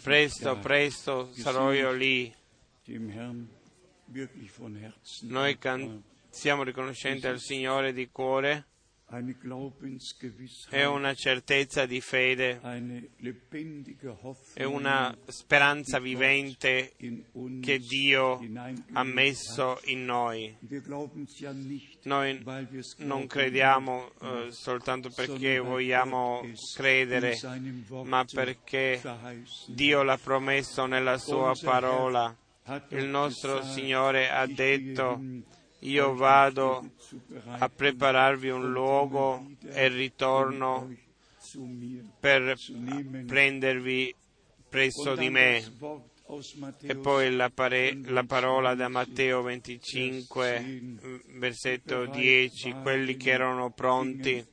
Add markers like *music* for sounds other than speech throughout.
Presto, presto sarò io lì. Noi can- siamo riconoscenti al Signore di cuore. È una certezza di fede, è una speranza vivente che Dio ha messo in noi. Noi non crediamo eh, soltanto perché vogliamo credere, ma perché Dio l'ha promesso nella sua parola. Il nostro Signore ha detto, io vado a prepararvi un luogo e ritorno per prendervi presso di me. E poi la, pare- 25, la parola da Matteo 25, versetto 10, quelli che erano pronti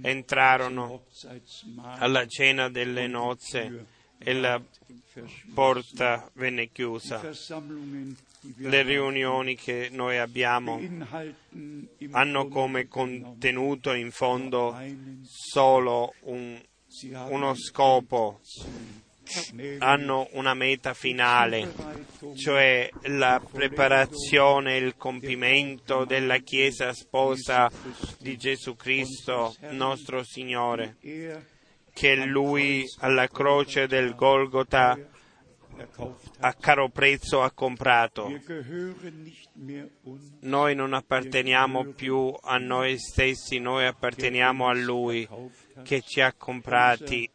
entrarono alla cena delle nozze e la porta venne chiusa. Le riunioni che noi abbiamo hanno come contenuto in fondo solo un- uno scopo, hanno una meta finale, cioè la preparazione e il compimento della Chiesa sposa di Gesù Cristo, nostro Signore, che Lui alla croce del hat. A caro prezzo ha comprato. Noi non apparteniamo più a noi stessi, noi apparteniamo a Lui che ci ha comprati.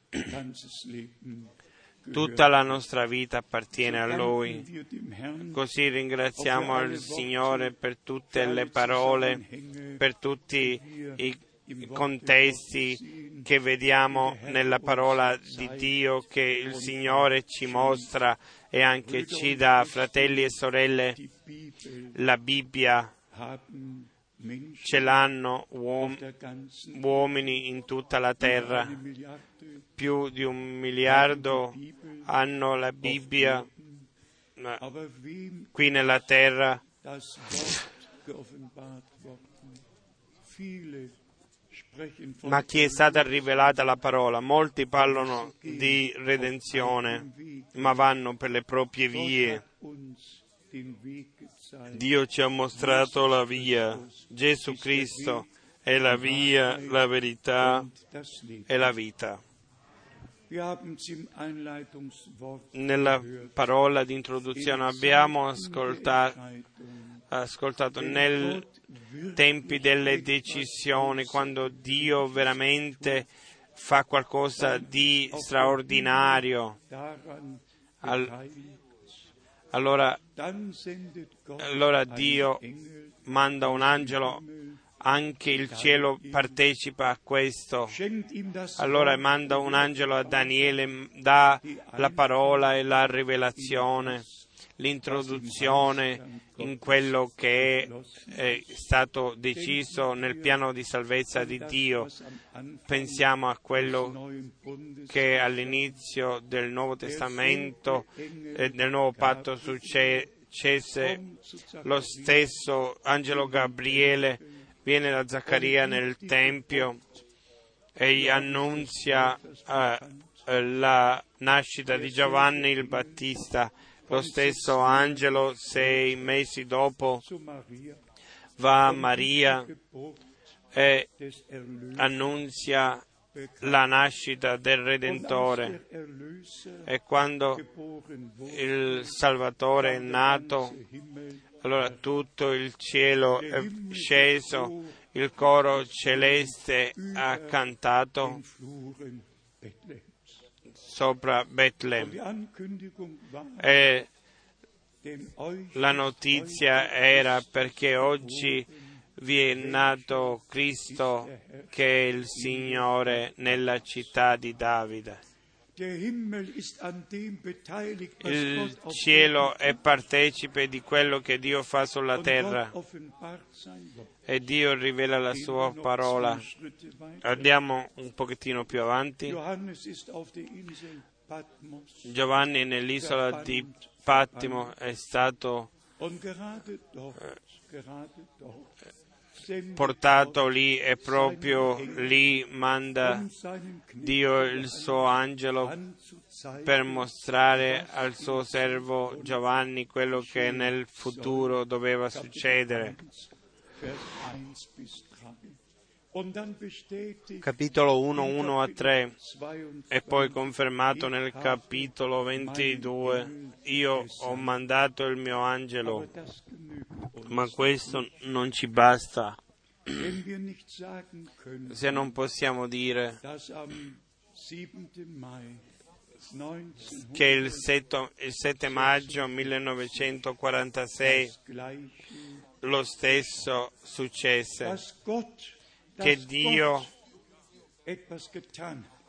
Tutta la nostra vita appartiene a. Lui. Così ringraziamo al Signore per tutte le parole, per tutti i contesti che vediamo nella parola di Dio che il Signore ci mostra e anche ci dà, fratelli e sorelle, la Bibbia. Ce l'hanno uomini in tutta la terra, più di un miliardo hanno la Bibbia qui nella terra, ma chi è stata rivelata la parola? Molti parlano di redenzione, ma vanno per le proprie vie. Dio ci ha mostrato la via. Gesù Cristo è la via, la verità e la vita. Nella parola di introduzione abbiamo ascoltato. Ascoltato nel tempi delle decisioni, quando Dio veramente fa qualcosa di straordinario, daran Al- beteiligt, allora allora Dio manda un angelo, anche il cielo partecipa a questo. Allora manda un angelo a Daniele, dà la parola e la rivelazione, l'introduzione in quello che è, è stato deciso nel piano di salvezza di Dio. Pensiamo a quello che all'inizio del Nuovo Testamento e del Nuovo Patto successe. Lo stesso angelo Gabriele viene da Zaccaria nel Tempio e gli annunzia eh, eh, la nascita di Giovanni il Battista. Lo stesso angelo, sei mesi dopo, va a Maria e annunzia la nascita del Redentore. E quando il Salvatore è nato, allora tutto il cielo è sceso, il coro celeste ha cantato. Sopra war, e la notizia era perché oggi vi è nato Cristo che è il Signore nella città di Davide. Il cielo è partecipe di quello che Dio fa sulla terra. e Dio rivela la sua parola. Andiamo un pochettino più avanti. Giovanni nell'isola di Pattimo è stato portato lì e proprio lì manda Dio il suo angelo per mostrare al suo servo Giovanni quello che nel futuro doveva succedere. Capitolo 1, 1 a 3 e poi confermato nel capitolo 22. Io ho mandato il mio angelo, ma questo non ci basta. Se non possiamo dire che il 7, il 7 maggio 1946 lo stesso successe, che Dio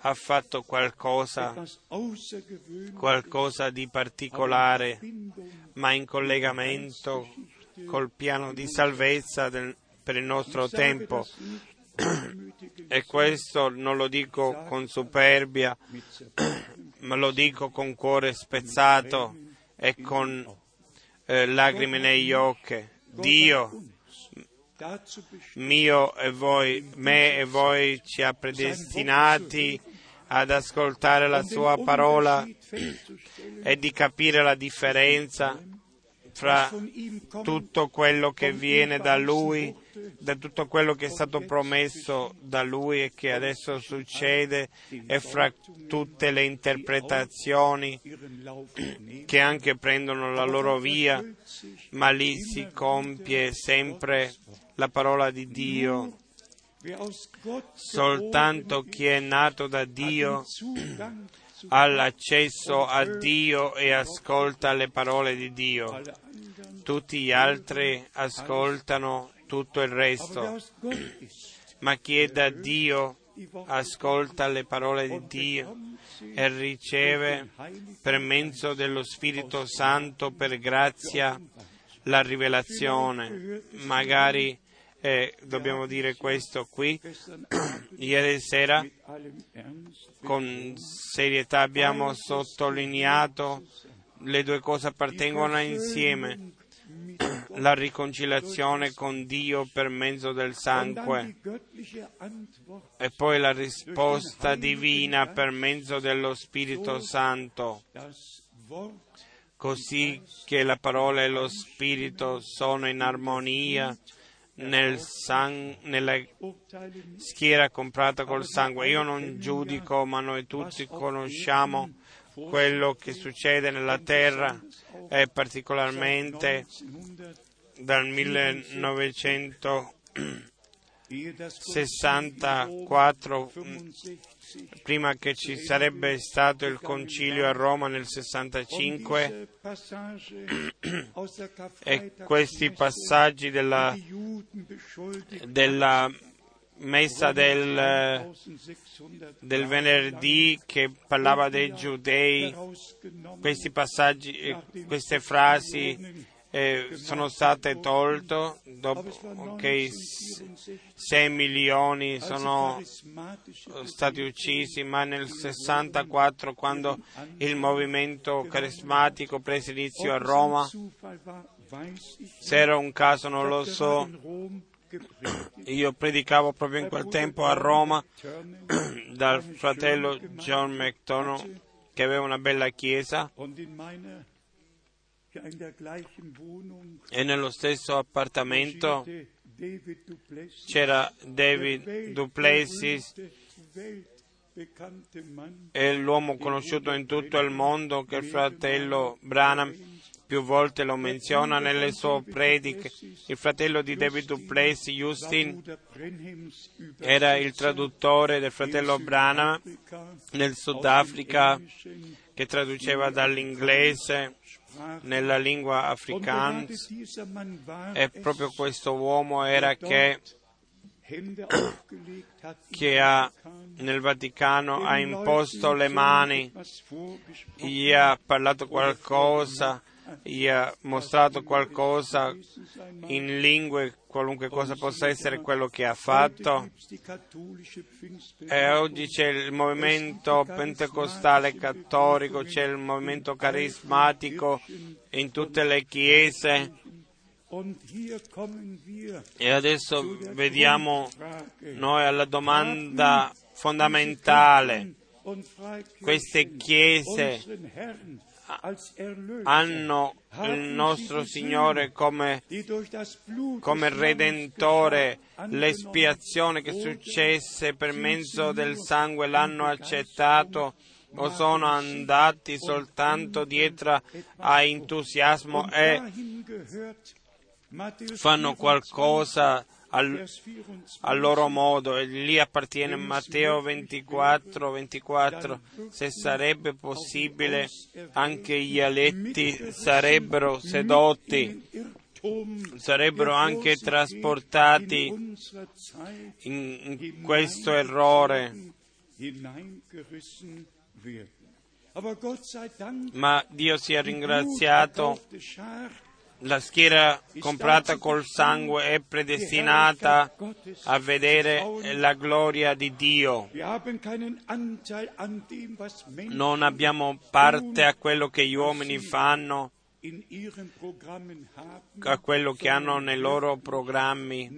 ha fatto qualcosa, qualcosa di particolare, ma in collegamento col piano di salvezza del, per il nostro tempo. E questo non lo dico con superbia, ma lo dico con cuore spezzato e con eh, lacrime negli occhi. Dio mio e voi, me e voi ci ha predestinati ad ascoltare la sua parola e di capire la differenza fra tutto quello che viene da Lui, da tutto quello che è stato promesso da Lui e che adesso succede e fra tutte le interpretazioni che anche prendono la loro via, ma lì si compie sempre la parola di Dio. Soltanto chi è nato da Dio ha l'accesso a Dio e ascolta le parole di Dio. Tutti gli altri ascoltano tutto il resto. Ma chi è da Dio ascolta le parole di Dio e riceve per mezzo dello Spirito Santo per grazia la rivelazione. Magari eh, dobbiamo dire questo qui. *clears throat* Ieri sera con serietà abbiamo sottolineato le due cose appartengono insieme. *clears throat* La riconciliazione con Dio per mezzo del sangue e poi la risposta divina per mezzo dello Spirito Santo così che la parola e lo Spirito sono in armonia nel sang- nella schiera comprata col sangue. Io non giudico, ma noi tutti conosciamo quello che succede nella terra e particolarmente dal 1964 prima che ci sarebbe stato il concilio a Roma nel 65 e questi passaggi della, della messa del, del, venerdì che parlava dei giudei, questi passaggi, queste frasi eh, sono state tolte dopo che 6 milioni sono stati uccisi, ma nel 64 quando il movimento carismatico prese inizio a Roma, se era un caso non lo so, io predicavo proprio in quel tempo a Roma *clears throat* dal fratello John McDonough che aveva una bella chiesa e nello stesso appartamento c'era David Duplessis, è l'uomo conosciuto in tutto il mondo che il fratello Branham più volte lo menziona nelle sue prediche. Il fratello di David Duplessis, Justin, era il traduttore del fratello Branham nel Sudafrica che traduceva dall'inglese nella lingua africana. E proprio questo uomo era che, *coughs* che ha, nel Vaticano ha imposto le mani, gli ha parlato qualcosa, gli ha mostrato qualcosa in lingue, qualunque cosa possa essere quello che ha fatto. E oggi c'è il movimento pentecostale cattolico, c'è il movimento carismatico in tutte le chiese E adesso vediamo noi alla domanda fondamentale. Queste chiese hanno il nostro Signore come, come Redentore, l'espiazione che successe per mezzo del sangue l'hanno accettato o sono andati soltanto dietro a entusiasmo e fanno qualcosa al, al, loro modo e lì appartiene Matteo 24, 24 se sarebbe possibile anche gli eletti sarebbero sedotti sarebbero anche trasportati in, in questo errore. Ma Dio sia ringraziato la schiera comprata col sangue è predestinata a vedere la gloria di Dio. Non abbiamo parte a quello che gli uomini fanno, a quello che hanno nei loro programmi,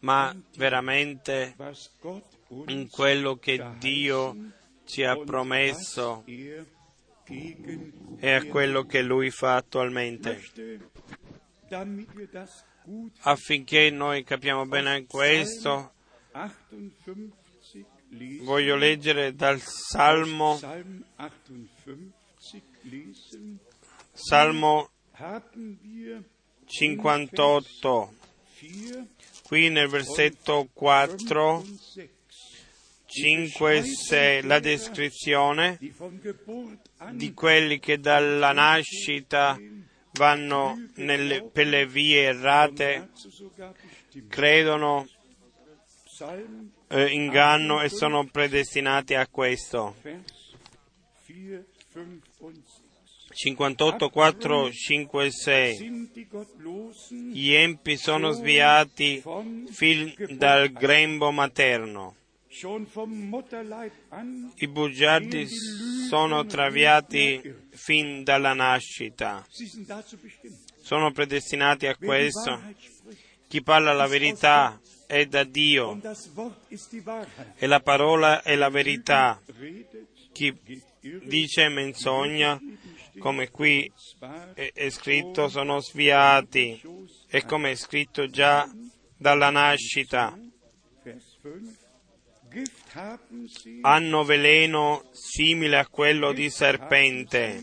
ma veramente in quello che Dio ci ha promesso e a quello che Lui fa attualmente. Affinché noi capiamo bene questo, voglio leggere dal Salmo, Salmo 58, qui nel versetto 4 5 e 6 la descrizione di quelli che dalla nascita vanno nelle, per le vie errate, credono eh, inganno e sono predestinati a questo. 58, 4, 5 e 6. Gli empi sono sviati fin dal grembo materno i bugiardi sono traviati fin dalla nascita, sono predestinati a questo. Chi parla la verità è da Dio. E la parola è la verità. Chi dice menzogna, come qui è, è scritto, sono sviati. e come è scritto già dalla nascita hanno veleno simile a quello di serpente.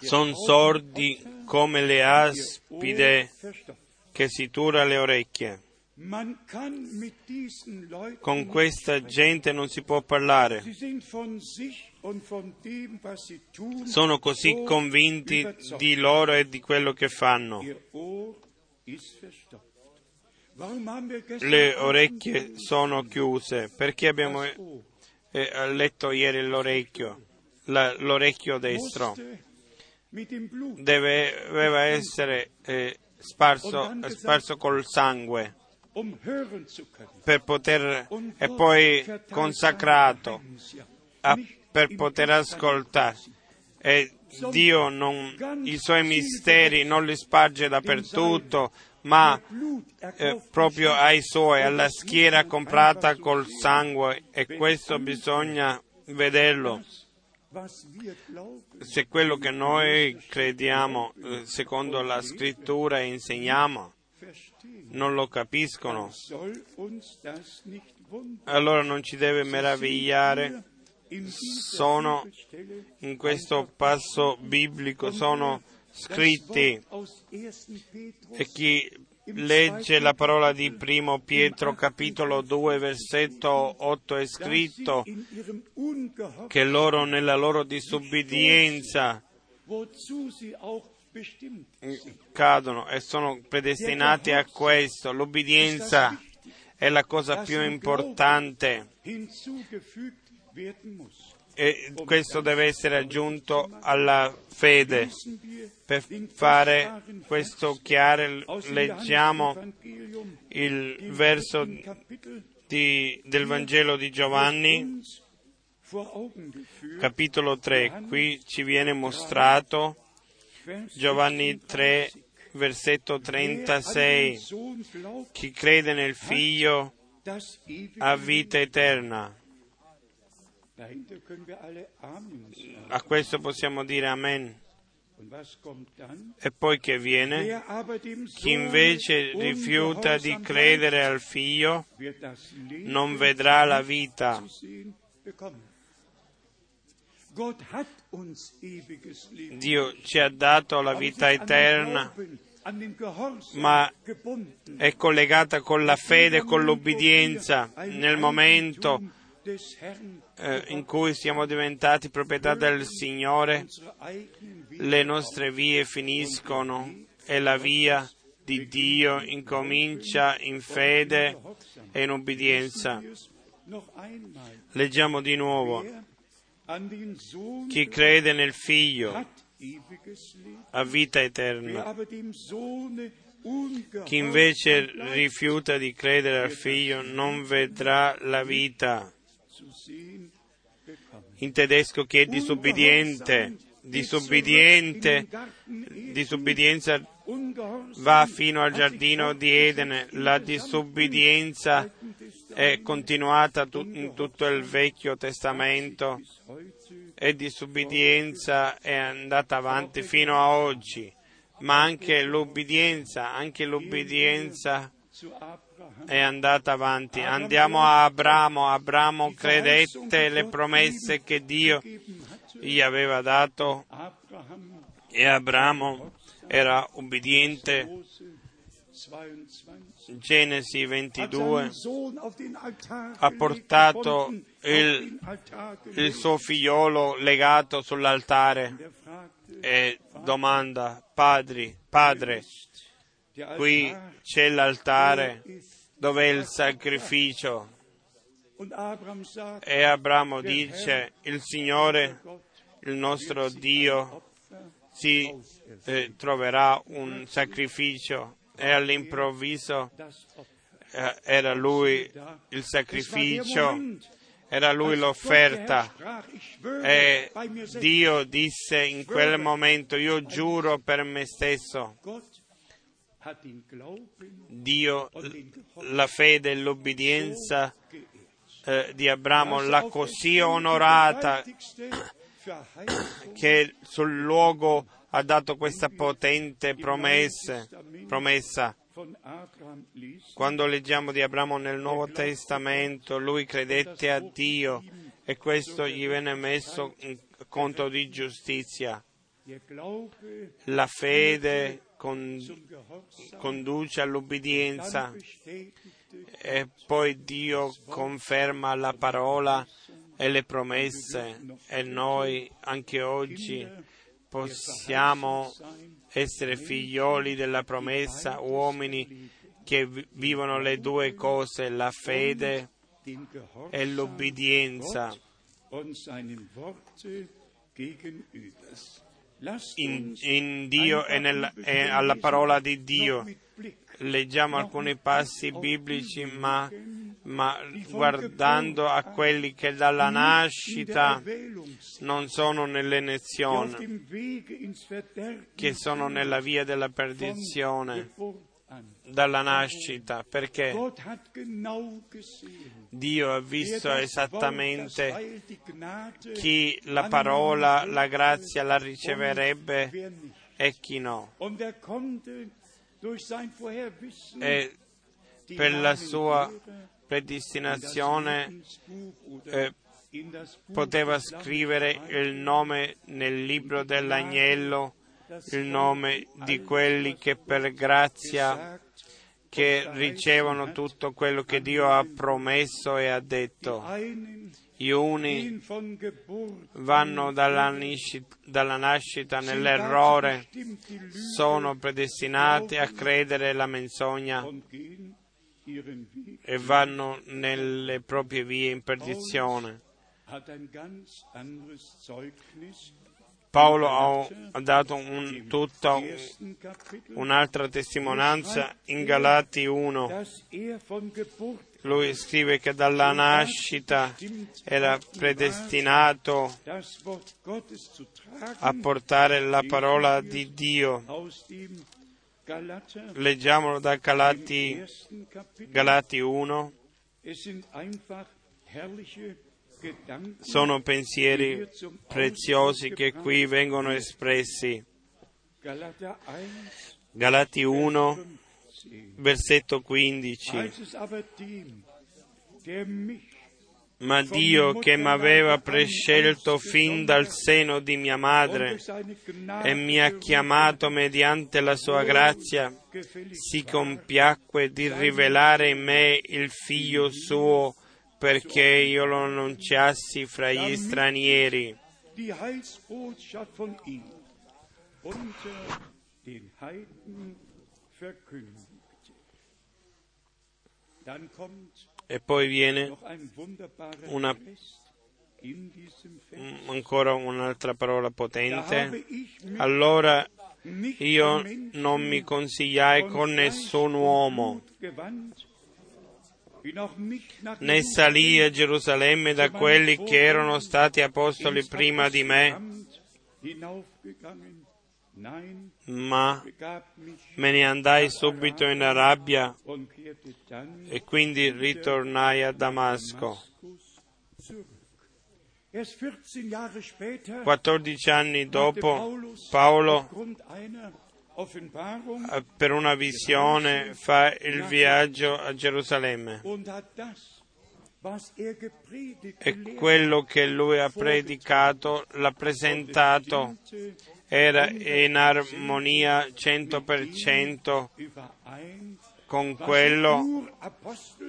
Sono sordi come le aspide che si tura le orecchie. Con questa gente non si può parlare. Sono così convinti di loro e di quello che fanno. Le orecchie sono chiuse perché abbiamo eh, letto ieri l'orecchio, la, l'orecchio destro deve, doveva essere eh, sparso, sparso col sangue per poter, e poi consacrato a, per poter ascoltare. E Dio non, i suoi misteri non li sparge dappertutto, ma eh, proprio ai suoi, alla schiera comprata col sangue e questo bisogna vederlo. Se quello che noi crediamo eh, secondo la scrittura insegniamo non lo capiscono, allora non ci deve meravigliare sono in questo passo biblico, sono scritti e chi legge la parola di primo Pietro capitolo 2 versetto 8 è scritto che loro nella loro disubbidienza cadono e sono predestinati a questo. L'ubbidienza è la cosa più importante e questo deve essere aggiunto alla fede. Per fare questo chiaro leggiamo il verso di, del Vangelo di Giovanni capitolo 3, qui ci viene mostrato Giovanni 3, versetto 36, chi crede nel Figlio ha vita eterna. A questo possiamo dire Amen. E poi che viene? Chi invece rifiuta di credere al Figlio non vedrà la vita. Dio ci ha dato la vita eterna, ma è collegata con la fede e con l'obbedienza nel momento eh, in cui siamo diventati proprietà del Signore, le nostre vie finiscono e la via di Dio incomincia in fede e in obbedienza. Leggiamo di nuovo. Chi crede nel Figlio ha vita eterna. Chi invece rifiuta di credere al Figlio non vedrà la vita. In tedesco chi è disobbediente, disobbediente, disobbedienza va fino al giardino di Edene. La disobbedienza è continuata in tutto il Vecchio Testamento e disobbedienza è andata avanti fino a oggi, ma anche l'obbedienza, anche l'obbedienza è andata avanti. Andiamo a Abramo. Abramo credette le promesse che Dio gli aveva dato e Abramo era obbediente. Genesi 22 ha portato il, il suo figliolo legato sull'altare e domanda, padri, padre, qui c'è l'altare, dov'è il sacrificio? E Abramo dice, il Signore, il nostro Dio, si eh, troverà un sacrificio. E all'improvviso eh, era lui il sacrificio, era lui l'offerta. e Dio disse in quel momento io giuro per me stesso. Dio la fede e l'obbedienza eh, di Abramo l'ha così onorata che sul luogo ha dato questa potente promessa. promessa. Quando leggiamo di Abramo nel Nuovo Testamento, lui credette a Dio e questo gli venne messo in conto di giustizia. La fede conduce all'ubbidienza e poi Dio conferma la parola e le promesse. E noi anche oggi possiamo essere figlioli della promessa, uomini che vivono le due cose, la fede e l'obbedienza. In, in Dio e, nel, e alla parola di Dio leggiamo alcuni passi biblici, ma, ma, guardando a quelli che dalla nascita non sono nell'elezione, che sono nella via della perdizione dalla nascita, perché Dio ha visto esattamente chi la parola, la grazia la riceverebbe e chi no. E per la sua predestinazione eh, poteva scrivere il nome nel libro dell'agnello, il nome di quelli che per grazia che ricevono tutto quello che Dio ha promesso e ha detto. Gli uni vanno dalla, dalla nascita nell'errore, sono predestinati a credere la menzogna e vanno nelle proprie vie in perdizione. Paolo ha dato un, tutta un'altra testimonianza in Galati 1 lui scrive che dalla nascita era predestinato a portare la parola di Dio. Leggiamolo da Galati. Galati 1. Sono pensieri preziosi che qui vengono espressi. Galater 1, Galati 1, 15. versetto 15. Als es aber dem, der mich Ma Dio che mi aveva prescelto fin dal seno di mia madre e mi ha chiamato mediante la sua grazia, si compiacque di rivelare in me il figlio suo perché io lo annunciassi fra gli stranieri. kommt E poi viene Una- ancora un'altra parola potente. Allora io non mi consigliai con nessun uomo, né salii a Gerusalemme da quelli che erano stati apostoli prima di me, ma me ne andai subito in Arabia e quindi ritornai a Damasco. Damaskus zurück. Erst 14 Jahre später 14 anni dopo Paolo eh, per una visione fa il viaggio a Gerusalemme. Er e quello che lui ha predicato, l'ha presentato, era in armonia 100% überein, con quello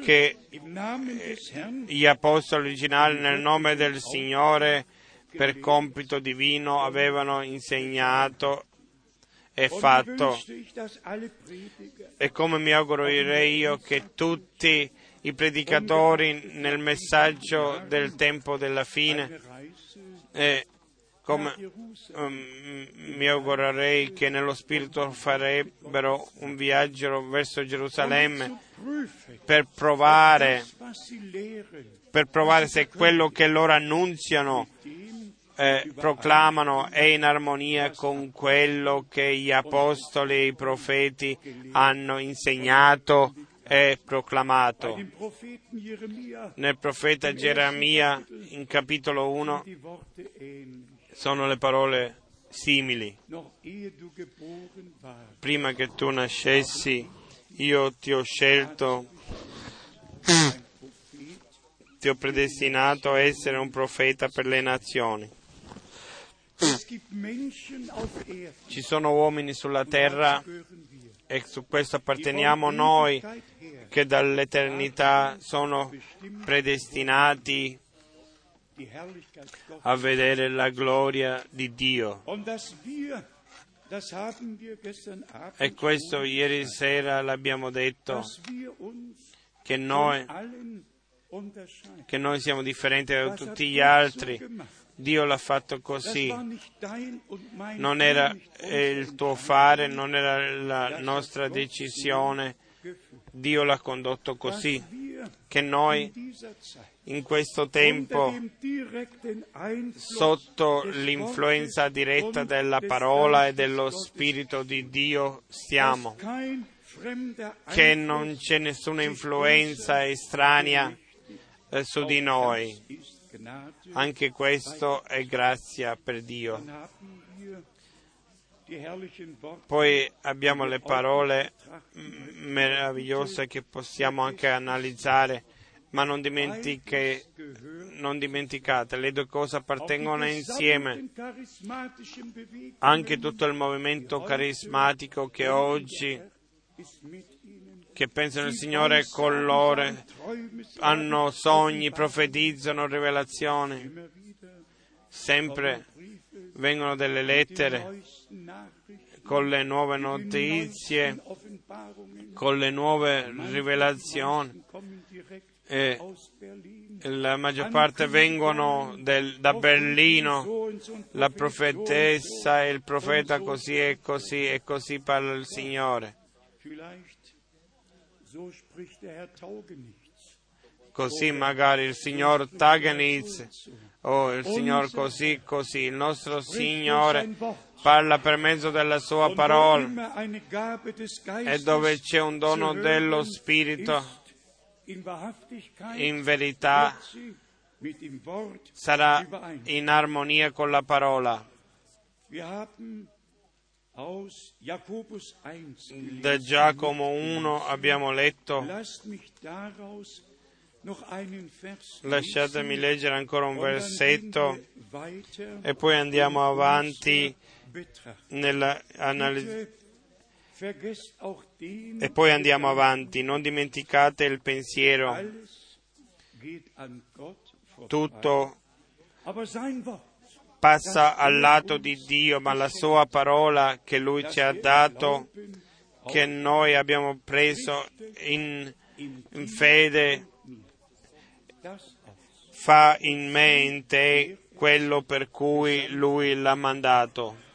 che Herrn gli apostoli originali nel nome del Signore per compito divino avevano insegnato und fatto. E come mi augurerei io che tutti i predicatori nel messaggio del tempo della fine, eine Reise e come mm, mi augurerei che nello spirito farebbero un viaggio verso Gerusalemme prüfen, per provare, per provare se quello che loro annunziano eh, proclamano è in armonia con quello che gli apostoli e i profeti hanno insegnato e proclamato. Nel profeta Geremia, in capitolo 1, die Worte ähnlich. sono le parole simili. Prima che tu nascessi, io ti ho scelto, ti ho predestinato a essere un profeta per le nazioni. Ci sono uomini sulla terra e su questo apparteniamo noi che dall'eternità sono predestinati a vedere la gloria di Dio. E questo ieri sera l'abbiamo detto, che noi, che noi siamo differenti da tutti gli altri. Dio l'ha fatto così. Non era il tuo fare, non era la nostra decisione. Dio l'ha condotto così. Che noi in questo tempo sotto l'influenza diretta della parola e dello Spirito di Dio stiamo, che non c'è nessuna influenza estranea eh, su di noi. Anche questo è grazia per Dio. Poi abbiamo le parole meravigliose che possiamo anche analizzare, ma non, non dimenticate, le due cose appartengono insieme. Anche tutto il movimento carismatico che oggi, che pensano il Signore con loro, hanno sogni, profetizzano rivelazioni, sempre vengono delle lettere con le nuove notizie, con le nuove rivelazioni. E la maggior parte vengono del- da Berlino, la profetessa e il profeta così e così e così parla il Signore. Così magari il signor Taganitz o il signor così così. Il nostro Signore parla per mezzo della sua parola e dove c'è un dono dello Spirito, in verità sarà in armonia con la parola. Da Giacomo 1 abbiamo letto, lasciatemi leggere ancora un versetto e poi andiamo avanti nell'analisi. E poi andiamo avanti, non dimenticate il pensiero, tutto passa al lato di Dio, ma la sua parola che Lui ci ha dato, che noi abbiamo preso in, in fede, fa in me in te quello per cui Lui l'ha mandato.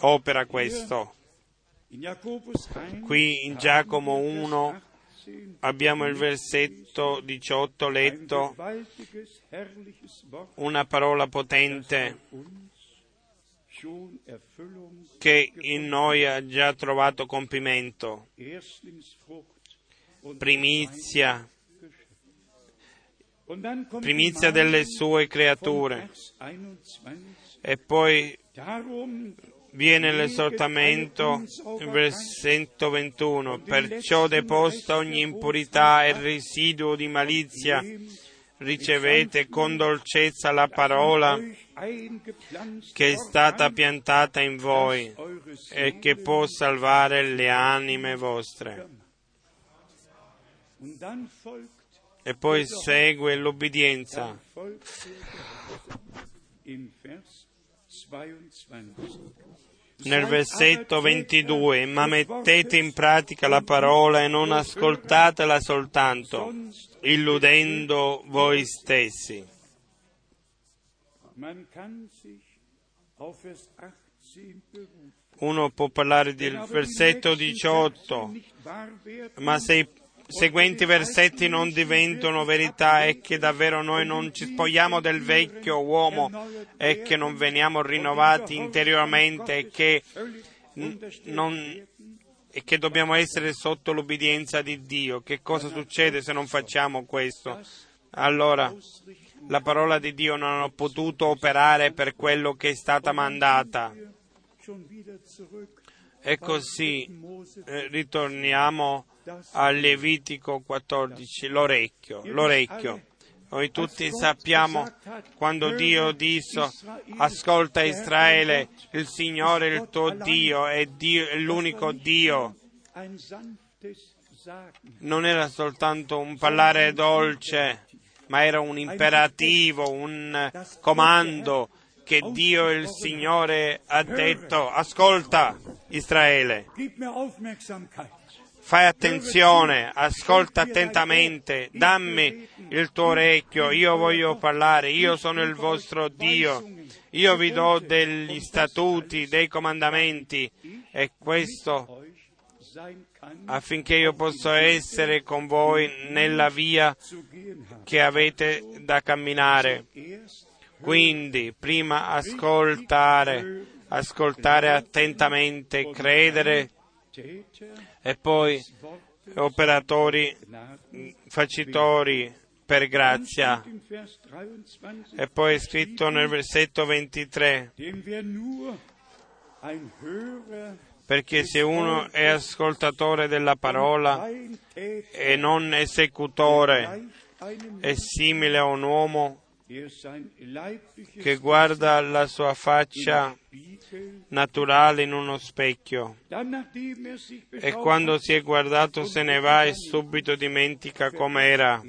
Opera questo. Qui in Giacomo 1 abbiamo il versetto 18 letto, una parola potente che in noi ha già trovato compimento, primizia, primizia delle sue creature. E poi viene l'esortamento, versetto 21, perciò deposta ogni impurità e residuo di malizia, ricevete con dolcezza la parola che è stata piantata in voi e che può salvare le anime vostre. E poi segue l'obbedienza. Nel versetto 22, ma mettete in pratica la parola e non ascoltatela soltanto, illudendo voi stessi. Uno può parlare del versetto 18, ma se seguenti versetti non diventano verità è che davvero noi non ci spogliamo del vecchio uomo e che non veniamo rinnovati interiormente e che, non, e che dobbiamo essere sotto l'obbedienza di Dio. Che cosa succede se non facciamo questo? Allora la parola di Dio non ha potuto operare per quello che è stata mandata. E così eh, ritorniamo a Levitico 14, l'orecchio, l'orecchio. Noi tutti sappiamo quando Dio disse ascolta Israele, il Signore il tuo Dio è, Dio, è l'unico Dio. Non era soltanto un parlare dolce, ma era un imperativo, un comando che Dio il Signore ha detto, ascolta Israele, fai attenzione, ascolta attentamente, dammi il tuo orecchio, io voglio parlare, io sono il vostro Dio, io vi do degli statuti, dei comandamenti e questo affinché io possa essere con voi nella via che avete da camminare. Quindi, prima ascoltare, ascoltare attentamente, credere e poi operatori, facitori per grazia. E poi è scritto nel versetto 23, perché se uno è ascoltatore della parola e non esecutore, è simile a un uomo che guarda la sua faccia naturale in uno specchio e quando si è guardato se ne va e subito dimentica com'era.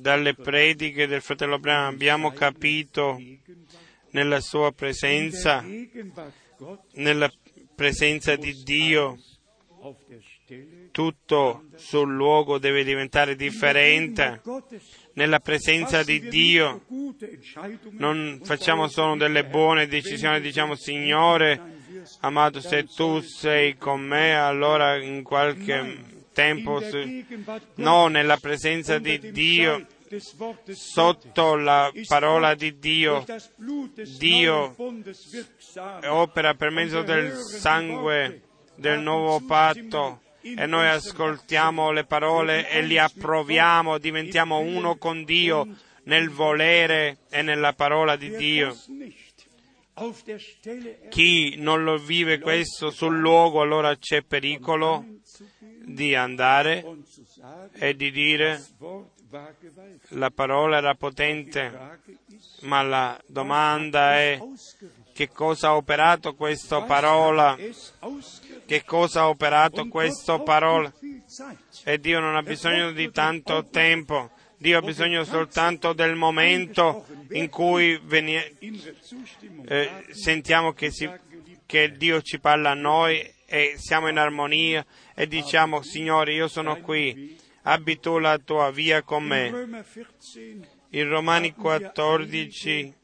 Dalle prediche del fratello Branham abbiamo capito nella sua presenza, nella presenza di Dio, tutto sul luogo deve diventare differente. nella presenza di Dio non facciamo solo delle buone decisioni, diciamo Signore, amato, se tu sei con me, allora in qualche tempo, no, nella presenza di Dio, sotto la parola di Dio, Dio opera per mezzo del sangue del nuovo patto e noi ascoltiamo le parole e li approviamo, diventiamo uno con Dio nel volere e nella parola di Dio. Chi non lo vive questo sul luogo, allora c'è pericolo di andare e di dire la parola era potente, ma la domanda è che cosa ha operato questa parola? Che cosa ha operato questa parola? E Dio non ha bisogno di tanto tempo. Dio ha bisogno soltanto del momento in cui veni- eh, sentiamo che, si, che Dio ci parla a noi e siamo in armonia e diciamo Signore io sono qui, abbi tu la tua via con me. In Romani 14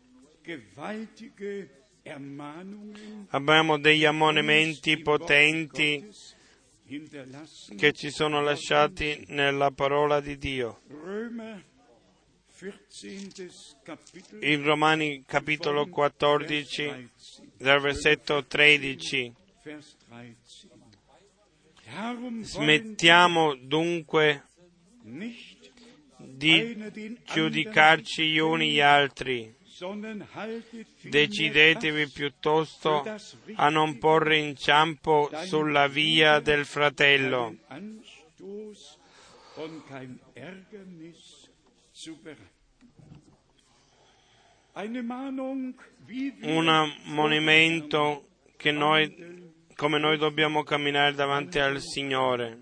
abbiamo degli ammonimenti potenti che ci sono lasciati nella parola di Dio. In Romani capitolo 14, dal versetto 13. Smettiamo dunque di giudicarci gli uni gli altri. Decidetevi piuttosto a non porre inciampo sulla via del fratello. Un ammonimento che noi, come noi dobbiamo camminare davanti al Signore.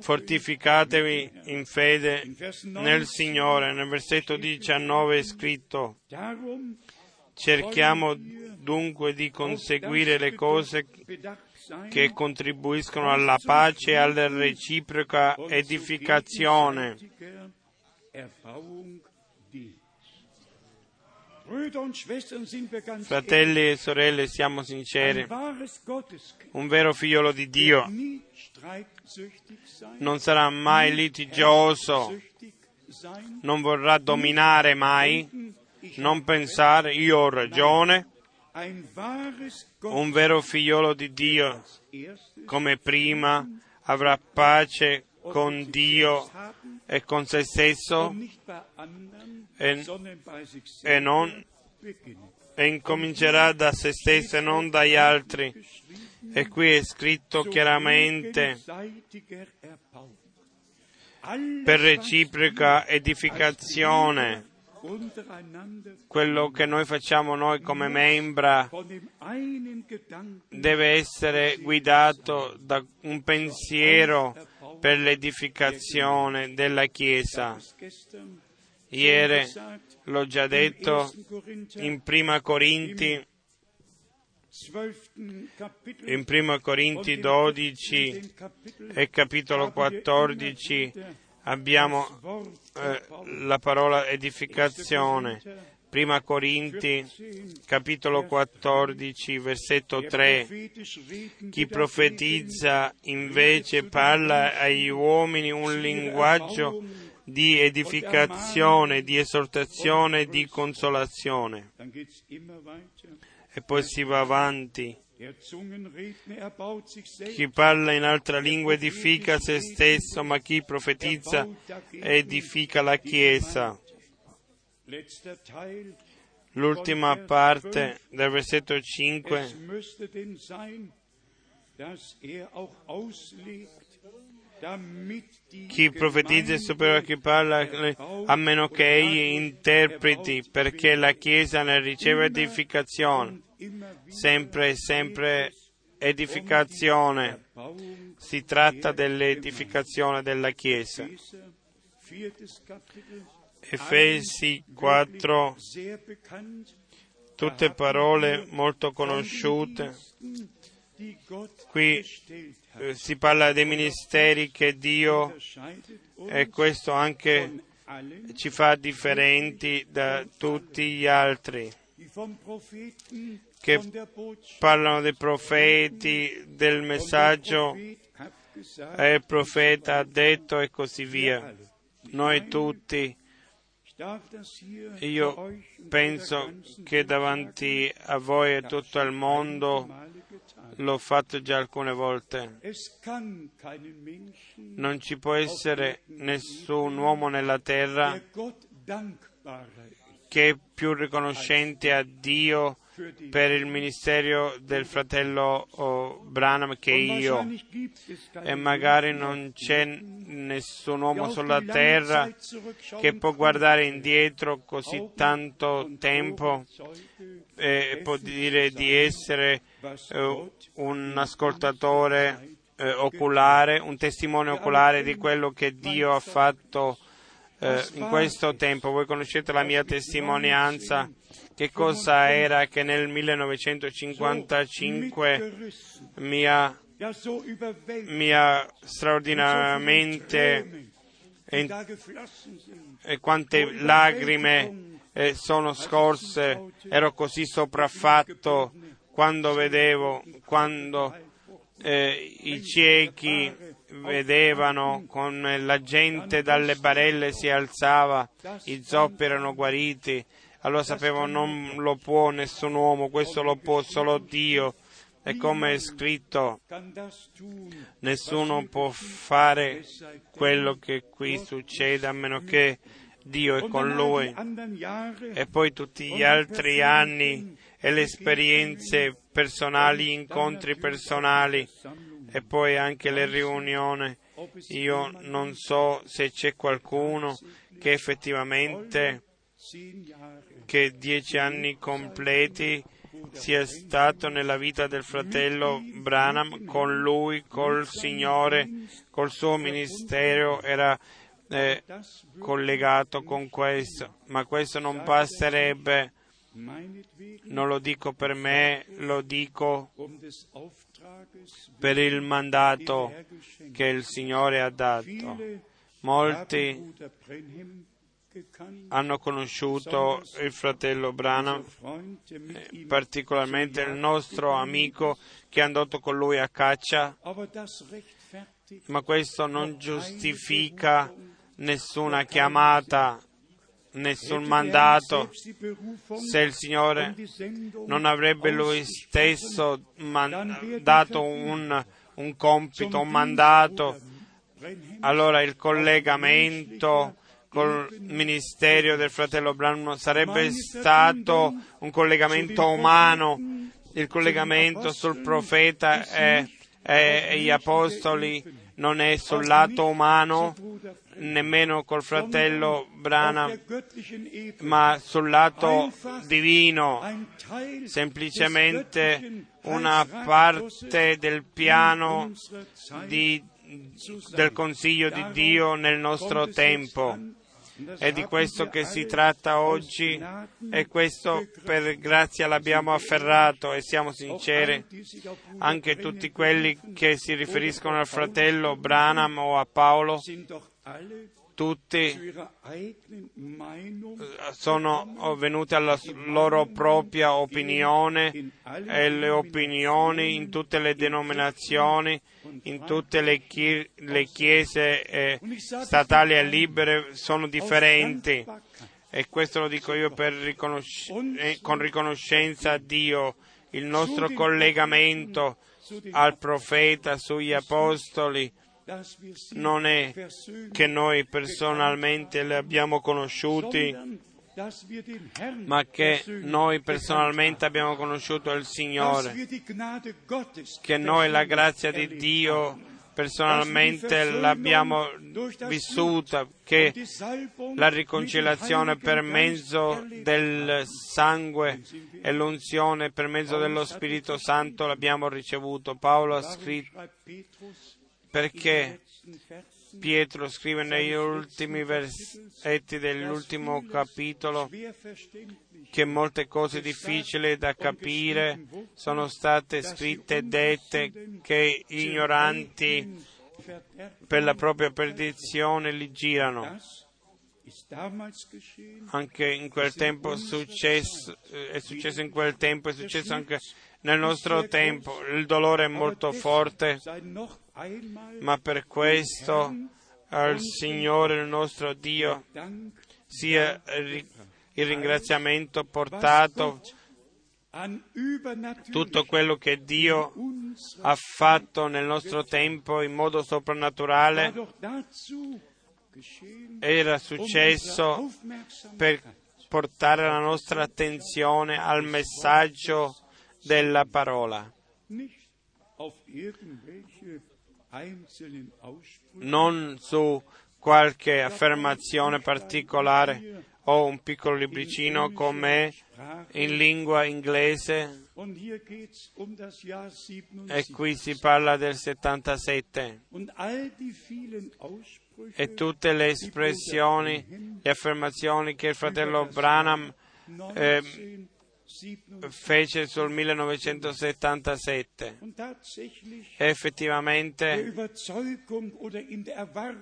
Fortificatevi in fede nel Signore. Nel versetto 19 è scritto, cerchiamo dunque di conseguire le cose che contribuiscono alla pace e alla reciproca edificazione. Fratelli e sorelle, siamo sinceri. Un vero figliolo di Dio. non sarà mai litigioso, non vorrà dominare mai, non pensare io ho ragione. Un vero figliolo di Dio, come prima, avrà pace con Dio e con se stesso e, e, non, e incomincerà da se stesso e non dagli altri. E qui è scritto chiaramente per reciproca edificazione quello che noi facciamo noi come membra deve essere guidato da un pensiero per l'edificazione della Chiesa. Ieri l'ho già detto in Prima Corinti, in Prima Corinti 12 e capitolo 14 abbiamo eh, la parola edificazione. Prima Corinti, capitolo 14, versetto 3. Chi profetizza invece parla agli uomini un linguaggio di edificazione, di esortazione, di consolazione. E poi si va avanti. Chi parla in altra lingua edifica se stesso, ma chi profetizza edifica la Chiesa. L'ultima parte del versetto 5 chi profetizza è superiore a chi parla, a meno che egli interpreti, perché la Chiesa ne riceve edificazione, sempre e sempre edificazione. Si tratta dell'edificazione della Chiesa. Efesi 4, tutte parole molto conosciute Qui eh, si parla dei ministeri che Dio, e questo anche ci fa differenti da tutti gli altri che parlano dei profeti, del messaggio, il profeta ha detto e così via. Noi tutti, io penso che davanti a voi e tutto il mondo l'ho fatto già alcune volte. Non ci può essere nessun uomo nella terra che è più riconoscente a Dio per il ministero del fratello oh, Branham che io e magari non c'è nessun uomo sulla terra che può guardare indietro così tanto tempo e può dire di essere eh, un ascoltatore eh, oculare, un testimone oculare di quello che Dio ha fatto eh, in questo tempo. Voi conoscete la mia testimonianza che cosa era che nel 1955 mi ha, mi ha straordinariamente e, quante lacrime sono scorse, ero così sopraffatto quando vedevo, quando eh, i ciechi vedevano con la gente dalle barelle si alzava, i zoppi erano guariti, allora sapevo non lo può nessun uomo, questo lo può solo Dio. E come è scritto, nessuno può fare quello che qui succede a meno che Dio è con lui. E poi tutti gli altri anni e le esperienze personali, gli incontri personali e poi anche le riunioni. Io non so se c'è qualcuno che effettivamente che dieci anni completi sia stato nella vita del fratello Branham con lui, col Signore, col suo ministero, era eh, collegato con questo, ma questo non passerebbe, non lo dico per me, lo dico per il mandato che il Signore ha dato. Molti hanno conosciuto il fratello Branham, eh, particolarmente il nostro amico che è andato con lui a caccia, ma questo non giustifica nessuna chiamata, nessun mandato. Se il Signore non avrebbe lui stesso dato un, un compito, un mandato, allora il collegamento col ministero del fratello Branham sarebbe stato un collegamento umano, il collegamento sul profeta e, e, e gli apostoli non è sul lato umano, nemmeno col fratello Branham, ma sul lato divino, semplicemente una parte del piano di, del consiglio di Dio nel nostro tempo. È di questo che si tratta oggi e questo per grazia l'abbiamo afferrato e siamo sinceri. Anche tutti quelli che si riferiscono al fratello Branham o a Paolo tutti sono venuti alla loro propria opinione e le opinioni in tutte le denominazioni, in tutte le, chi- le chiese eh, statali e libere sono differenti. E questo lo dico io riconosc- eh, con riconoscenza a Dio, il nostro collegamento al profeta, sugli apostoli, non è che noi personalmente li abbiamo conosciuti, ma che noi personalmente abbiamo conosciuto il Signore, che noi la grazia di Dio personalmente l'abbiamo vissuta, che la riconciliazione per mezzo del sangue e l'unzione per mezzo dello Spirito Santo l'abbiamo ricevuto. Paolo ha scritto perché Pietro scrive negli ultimi versetti dell'ultimo capitolo che molte cose difficili da capire sono state scritte e dette che ignoranti per la propria perdizione li girano. Anche in quel tempo è successo, è successo in quel tempo, è successo anche nel nostro tempo. Il dolore è molto forte, ma per questo al Signore il nostro Dio sia il ringraziamento portato tutto quello che Dio ha fatto nel nostro tempo in modo soprannaturale. Era successo per portare la nostra attenzione al messaggio della parola, non su qualche affermazione particolare o un piccolo libricino come in lingua inglese. E qui si parla del 77 e tutte le espressioni e affermazioni che il fratello Branham eh, fece sul 1977 e effettivamente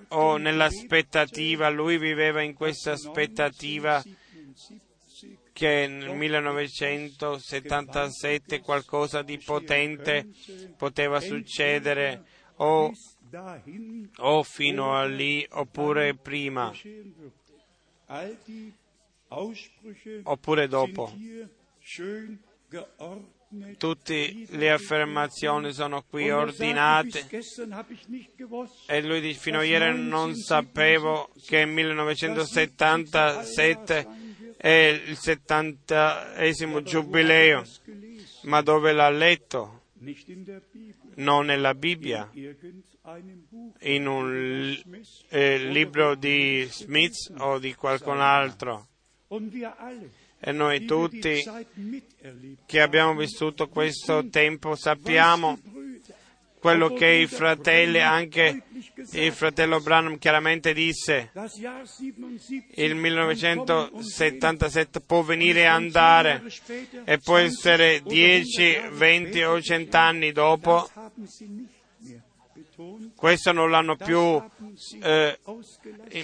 o nell'aspettativa, lui viveva in questa aspettativa che nel 1977 qualcosa di potente poteva succedere o, o fino a lì oppure prima. oppure dopo. Tutte le affermazioni sono qui ordinate. e lui dice fino a ieri non sapevo che il 1977 è il settantesimo giubileo, ma dove l'ha letto? Non nella Bibbia, in un eh, libro di Smith o di qualcun altro. E noi tutti che abbiamo vissuto questo tempo sappiamo quello che i fratelli, anche il fratello Branham chiaramente disse, il 1977 può venire e andare e può essere 10, 20 o 100 anni dopo, questo non l'hanno più eh,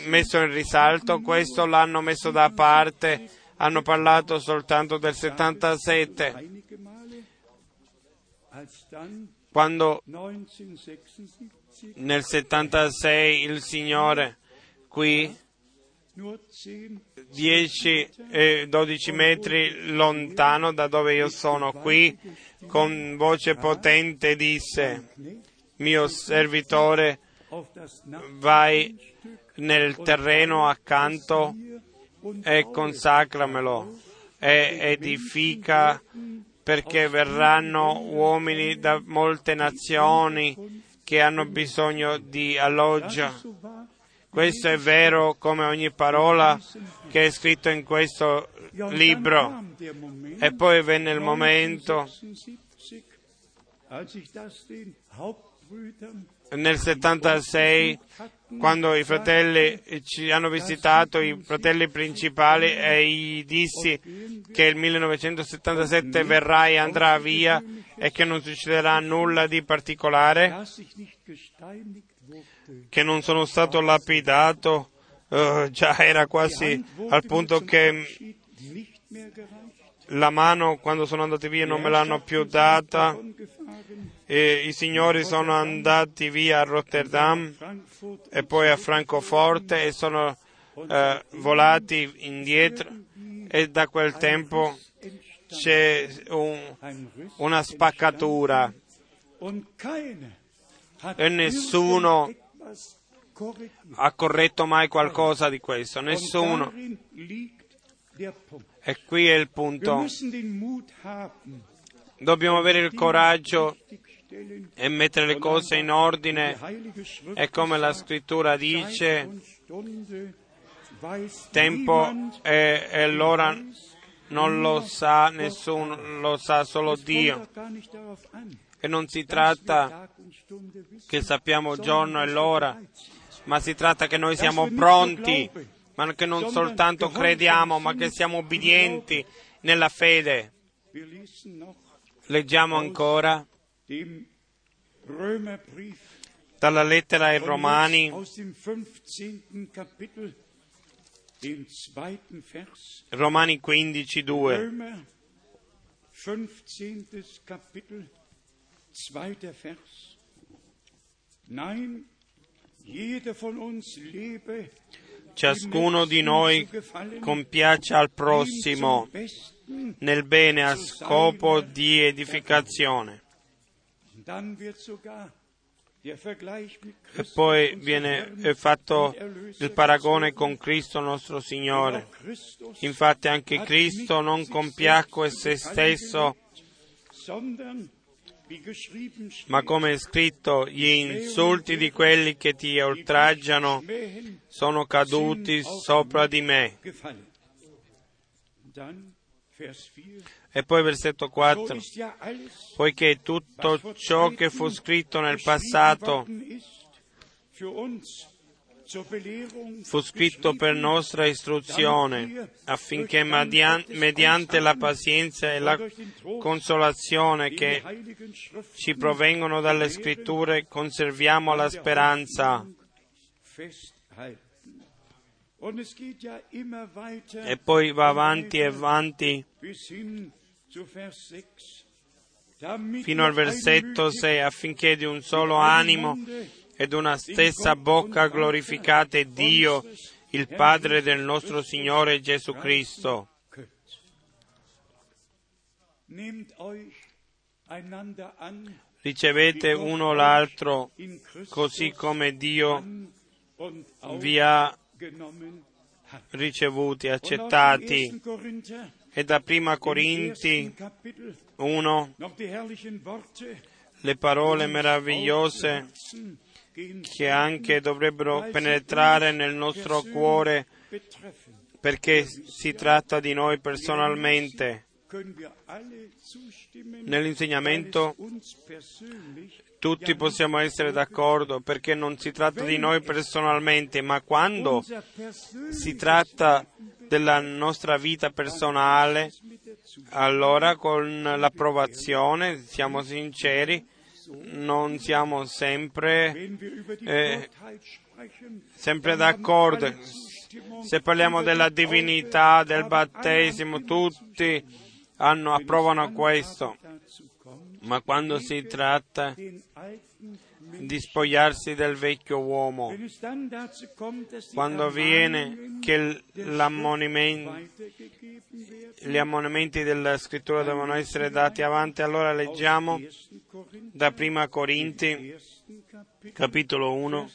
messo in risalto, questo l'hanno messo da parte hanno parlato soltanto del 77, quando nel 76 il Signore qui 10 e 12 metri lontano da dove io sono qui con voce potente disse mio servitore vai nel terreno accanto e consacramelo e edifica perché verranno uomini da molte nazioni che hanno bisogno di alloggio. Questo è vero come ogni parola che è scritto in questo libro. E poi venne il momento nel 76 quando i fratelli ci hanno visitato, i fratelli principali, e gli dissi che il 1977 verrà e andrà via e che non succederà nulla di particolare, che non sono stato lapidato, uh, già era quasi al punto che la mano quando sono andati via non me l'hanno più data e i signori sono andati via a Rotterdam e poi a Francoforte e sono eh, volati indietro e da quel tempo c'è un, una spaccatura e nessuno ha corretto mai qualcosa di questo, nessuno. E qui è il punto. Dobbiamo avere il coraggio e mettere le cose in ordine e come la scrittura dice, tempo e, e l'ora non lo sa nessuno, lo sa solo Dio. E non si tratta che sappiamo giorno e l'ora, ma si tratta che noi siamo pronti, ma che non soltanto crediamo, ma che siamo obbedienti nella fede. Leggiamo ancora dalla lettera ai Romani, Romani 15, 2. 15. Kapitel, zweiter Vers. Nein, jeder von uns lebe Ciascuno di noi compiace al prossimo nel bene a scopo di edificazione. E poi viene fatto il paragone con Cristo nostro Signore. Infatti anche Cristo non compiacque se stesso, ma come è scritto, gli insulti di quelli che ti oltraggiano sono caduti sopra di me. E poi versetto 4, poiché tutto ciò che fu scritto nel passato fu scritto per nostra istruzione, affinché mediante la pazienza e la consolazione che ci provengono dalle scritture conserviamo la speranza. E poi va avanti e avanti fino al versetto 6 affinché di un solo animo ed una stessa bocca glorificate Dio, il Padre del nostro Signore Gesù Cristo. Ricevete uno l'altro così come Dio vi ha ricevuti, accettati. E da prima Corinti 1 le parole meravigliose che anche dovrebbero penetrare nel nostro cuore perché si tratta di noi personalmente. Nell'insegnamento tutti possiamo essere d'accordo perché non si tratta di noi personalmente, ma quando si tratta della nostra vita personale, allora con l'approvazione, siamo sinceri, non siamo sempre, eh, sempre d'accordo. Se parliamo della divinità, del battesimo, tutti hanno, approvano questo. Ma quando si tratta di spogliarsi del vecchio uomo, quando avviene che gli ammonimenti della scrittura devono essere dati avanti, allora leggiamo da Prima Corinti, capitolo 1,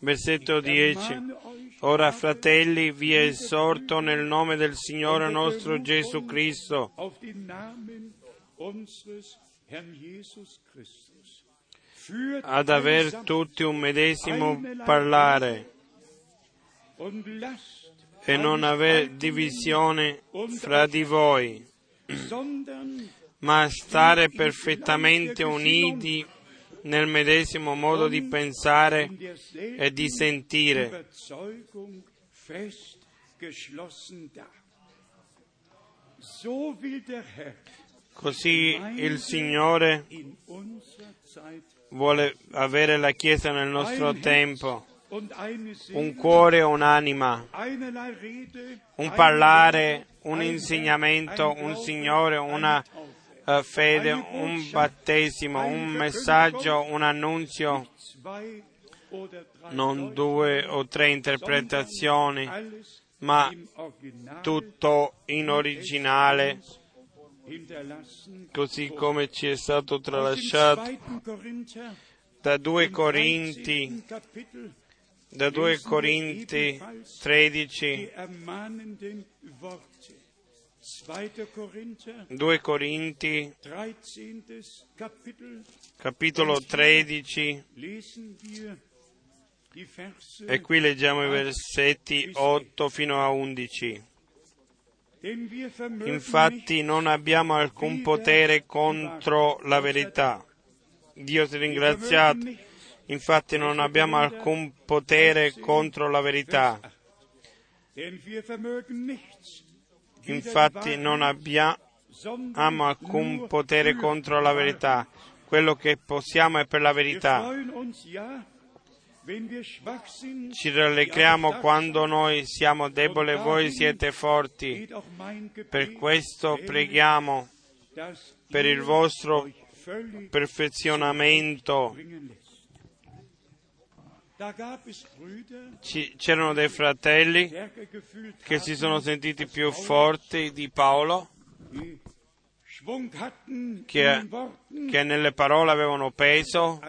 versetto 10. Ora, fratelli, vi esorto nel nome del Signore nostro Gesù Cristo ad aver tutti un medesimo parlare. e non aver divisione fra di voi, ma stare perfettamente uniti nel medesimo modo di pensare e di sentire. Così il Signore vuole avere la Chiesa nel nostro tempo, un cuore e un'anima, un parlare, un insegnamento, un Signore, una uh, fede, un battesimo, un messaggio, un annunzio, non due o tre interpretazioni, ma tutto in originale così come ci è stato tralasciato da 2 Corinti, da 2 Corinti 13, 2 Corinti, capitolo 13, e qui leggiamo i versetti 8 fino a 11. Infatti non abbiamo alcun potere contro la verità. Dio si ringraziato. Infatti non abbiamo alcun potere contro la verità. Infatti non abbiamo alcun potere contro la verità. Quello che possiamo è per la verità. Ci rallegriamo quando noi siamo deboli e voi siete forti. Per questo preghiamo per il vostro perfezionamento. c'erano dei fratelli che si sono sentiti più forti di Paolo, che, che nelle parole avevano peso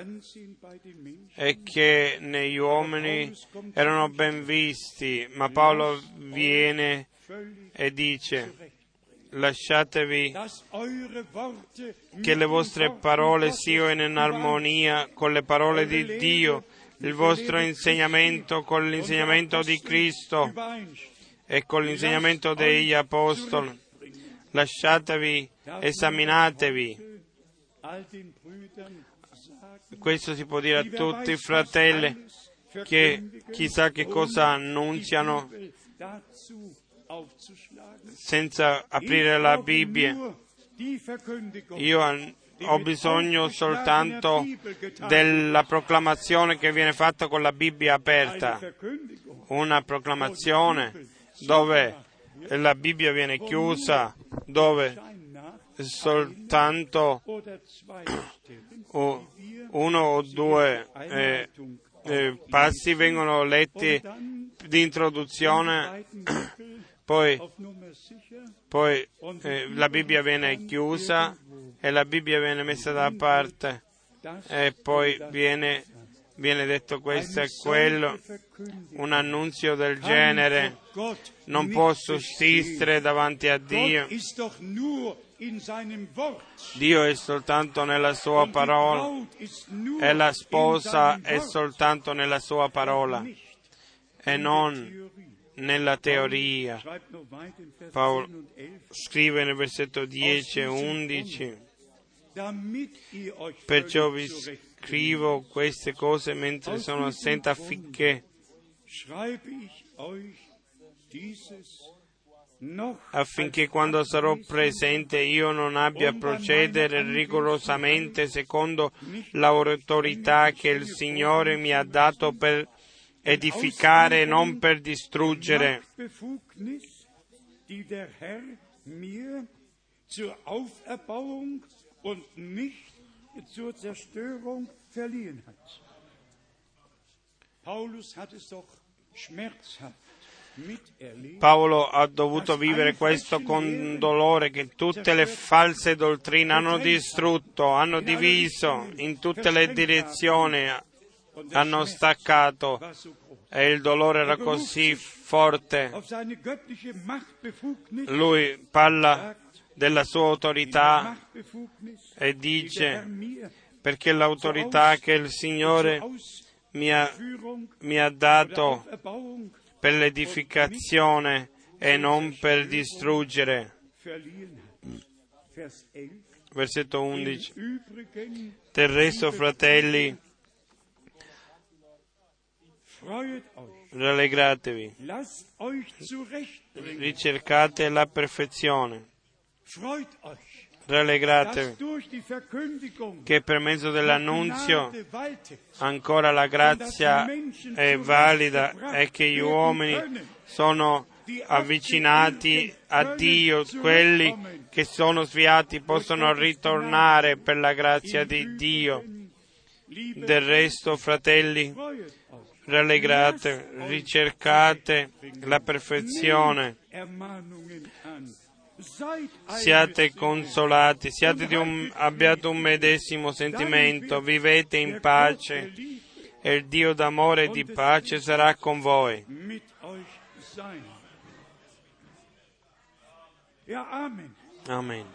e che negli uomini erano ben visti, ma Paolo viene e dice lasciatevi che le vostre parole siano in armonia con le parole di Dio, il vostro insegnamento con l'insegnamento di Cristo e con l'insegnamento degli Apostoli. Lasciatevi, esaminatevi. Questo si può dire a tutti i fratelli che chissà che cosa annunziano senza aprire la Bibbia. Io ho bisogno soltanto della proclamazione che viene fatta con la Bibbia aperta, una proclamazione dove la Bibbia viene chiusa, dove soltanto uno o due eh, eh, passi vengono letti di introduzione *clears throat* poi, poi eh, la Bibbia viene chiusa e la Bibbia viene messa da parte e poi viene, viene detto questo e quello. Un annunzio del genere non può sussistere davanti a Dio. Dio è soltanto nella sua parola. E la sposa è soltanto nella sua parola e non nella teoria. Paolo scrive nel versetto 10 e 11, perciò vi scrivo queste cose mentre sono assente affinché affinché quando sarò presente io non abbia a procedere rigorosamente secondo l'autorità che il Signore mi ha dato per edificare, non per distruggere. Paolo ha dovuto vivere questo con dolore che tutte le false dottrine hanno distrutto, hanno diviso in tutte le direzioni, hanno staccato e il dolore era così forte. Lui parla della sua autorità e dice perché l'autorità che il Signore mi ha, mi ha dato per l'edificazione e non per distruggere. Versetto 11. Del resto, fratelli, rallegratevi, ricercate la perfezione, rallegratevi che per mezzo dell'annunzio ancora la grazia è valida e che gli uomini sono avvicinati a Dio, quelli che sono sviati possono ritornare per la grazia di Dio. Del resto, fratelli, rallegrate, ricercate la perfezione, siate consolati, siate un, abbiate un medesimo sentimento, vivete in pace e il Dio d'amore e di pace sarà con voi. Amen.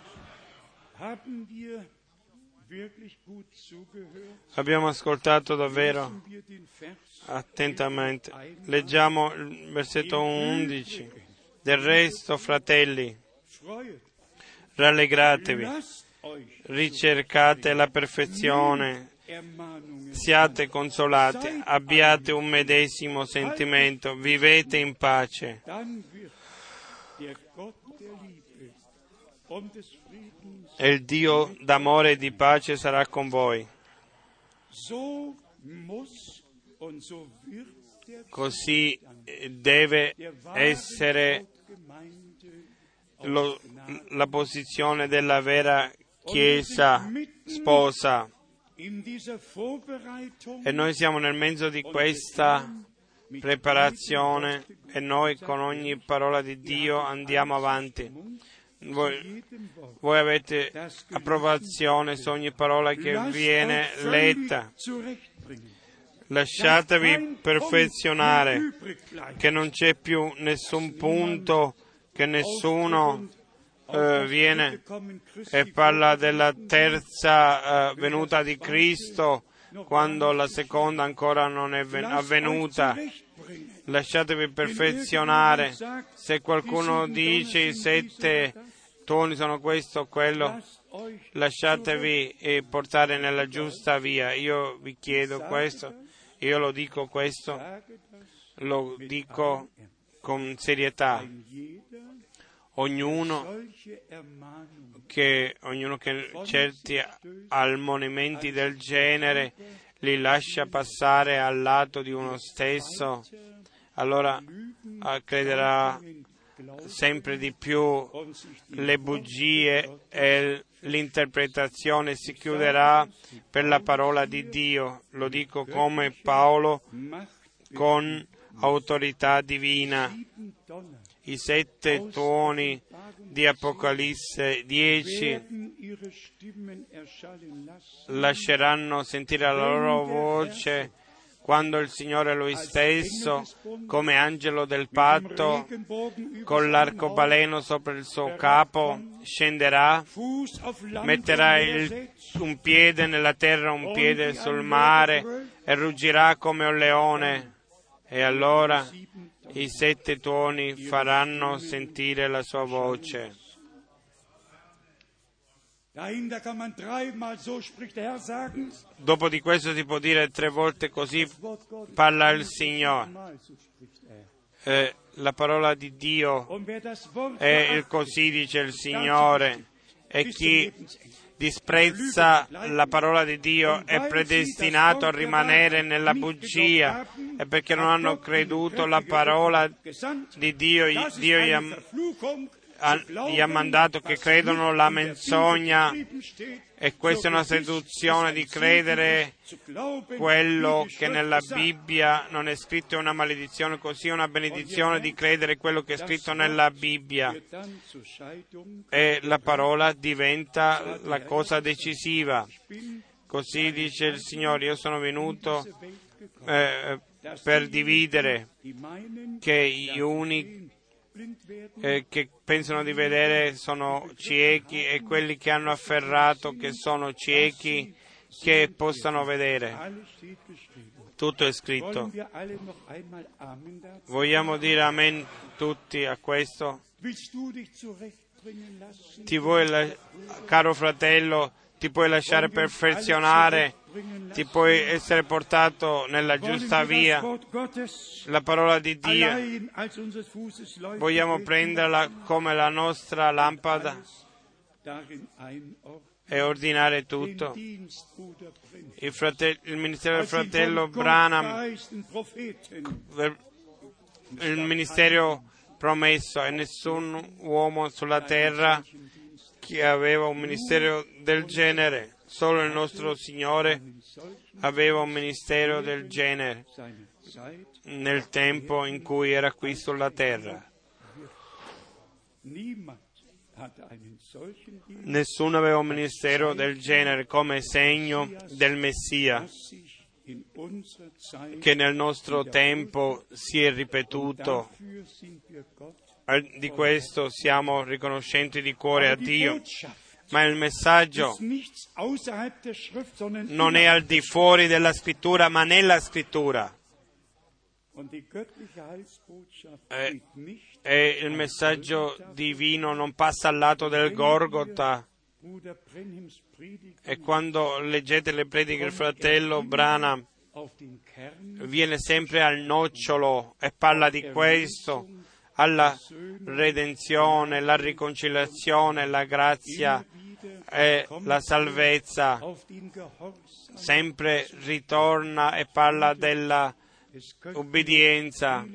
Abbiamo ascoltato davvero attentamente. Leggiamo il versetto 11. Del resto, fratelli, rallegratevi, ricercate la perfezione, siate consolati, abbiate un medesimo sentimento, vivete in pace. E il Dio d'amore e di pace sarà con voi. Così deve essere lo, la posizione della vera Chiesa sposa. E noi siamo nel mezzo di questa preparazione e noi con ogni parola di Dio andiamo avanti. Voi, voi, avete approvazione su ogni parola che viene letta. Lasciatevi perfezionare, che non c'è più nessun punto che nessuno eh, viene e parla della terza eh, venuta di Cristo quando la seconda ancora non è avvenuta. Lasciatevi perfezionare. Se qualcuno dice i sette toni sono questo o quello, lasciatevi eh, portare nella giusta via. Io vi chiedo questo, io lo dico questo, lo dico con serietà ognuno che, ognuno che certi ammonimenti del genere li lascia passare al lato di uno stesso, allora ah, crederà sempre di più le bugie e l'interpretazione si chiuderà per la parola di Dio. Lo dico come Paolo con autorità divina i sette tuoni di Apocalisse 10 lasceranno sentire la loro voce quando il Signore Lui stesso, come angelo del patto, con l'arcobaleno sopra il suo capo, scenderà, metterà il, un piede nella terra, un piede sul mare e ruggirà come un leone. E allora i sette tuoni faranno sentire la sua voce. Dopo di questo si può dire tre volte così parla il Signore. Eh, la parola di Dio è così dice il Signore e chi disprezza la parola di Dio è predestinato a rimanere nella bugia e perché non hanno creduto la parola di Dio, Dio gli ha mandato che credono la menzogna e questa è una seduzione di credere quello che nella Bibbia non è scritto è una maledizione, così è una benedizione di credere quello che è scritto nella Bibbia e la parola diventa la cosa decisiva. Così dice il Signore, io sono venuto eh, per dividere che gli unici eh, che pensano di vedere sono ciechi e quelli che hanno afferrato che sono ciechi che possano vedere. Tutto è scritto. Vogliamo dire amen tutti a questo? Ti vuoi, caro fratello, ti puoi lasciare perfezionare, ti puoi essere portato nella giusta via. La parola di Dio. vogliamo prenderla come la nostra lampada e ordinare tutto. Il, fratello, il ministero del fratello Branham, il ministero promesso e nessun uomo sulla terra che aveva un ministero del genere, solo il nostro Signore aveva un ministero del genere nel tempo in cui era qui sulla terra. Nessuno aveva un ministero del genere come segno del Messia che nel nostro tempo si è ripetuto di questo siamo riconoscenti di cuore a Dio, ma il messaggio non è al di fuori della scrittura, ma nella scrittura. E, e il messaggio divino non passa al lato del Gorgota E quando leggete le prediche del fratello Brana, viene sempre al nocciolo e parla di questo, alla redenzione, la riconciliazione, la grazia e la salvezza. Sempre ritorna e parla della obbedienza.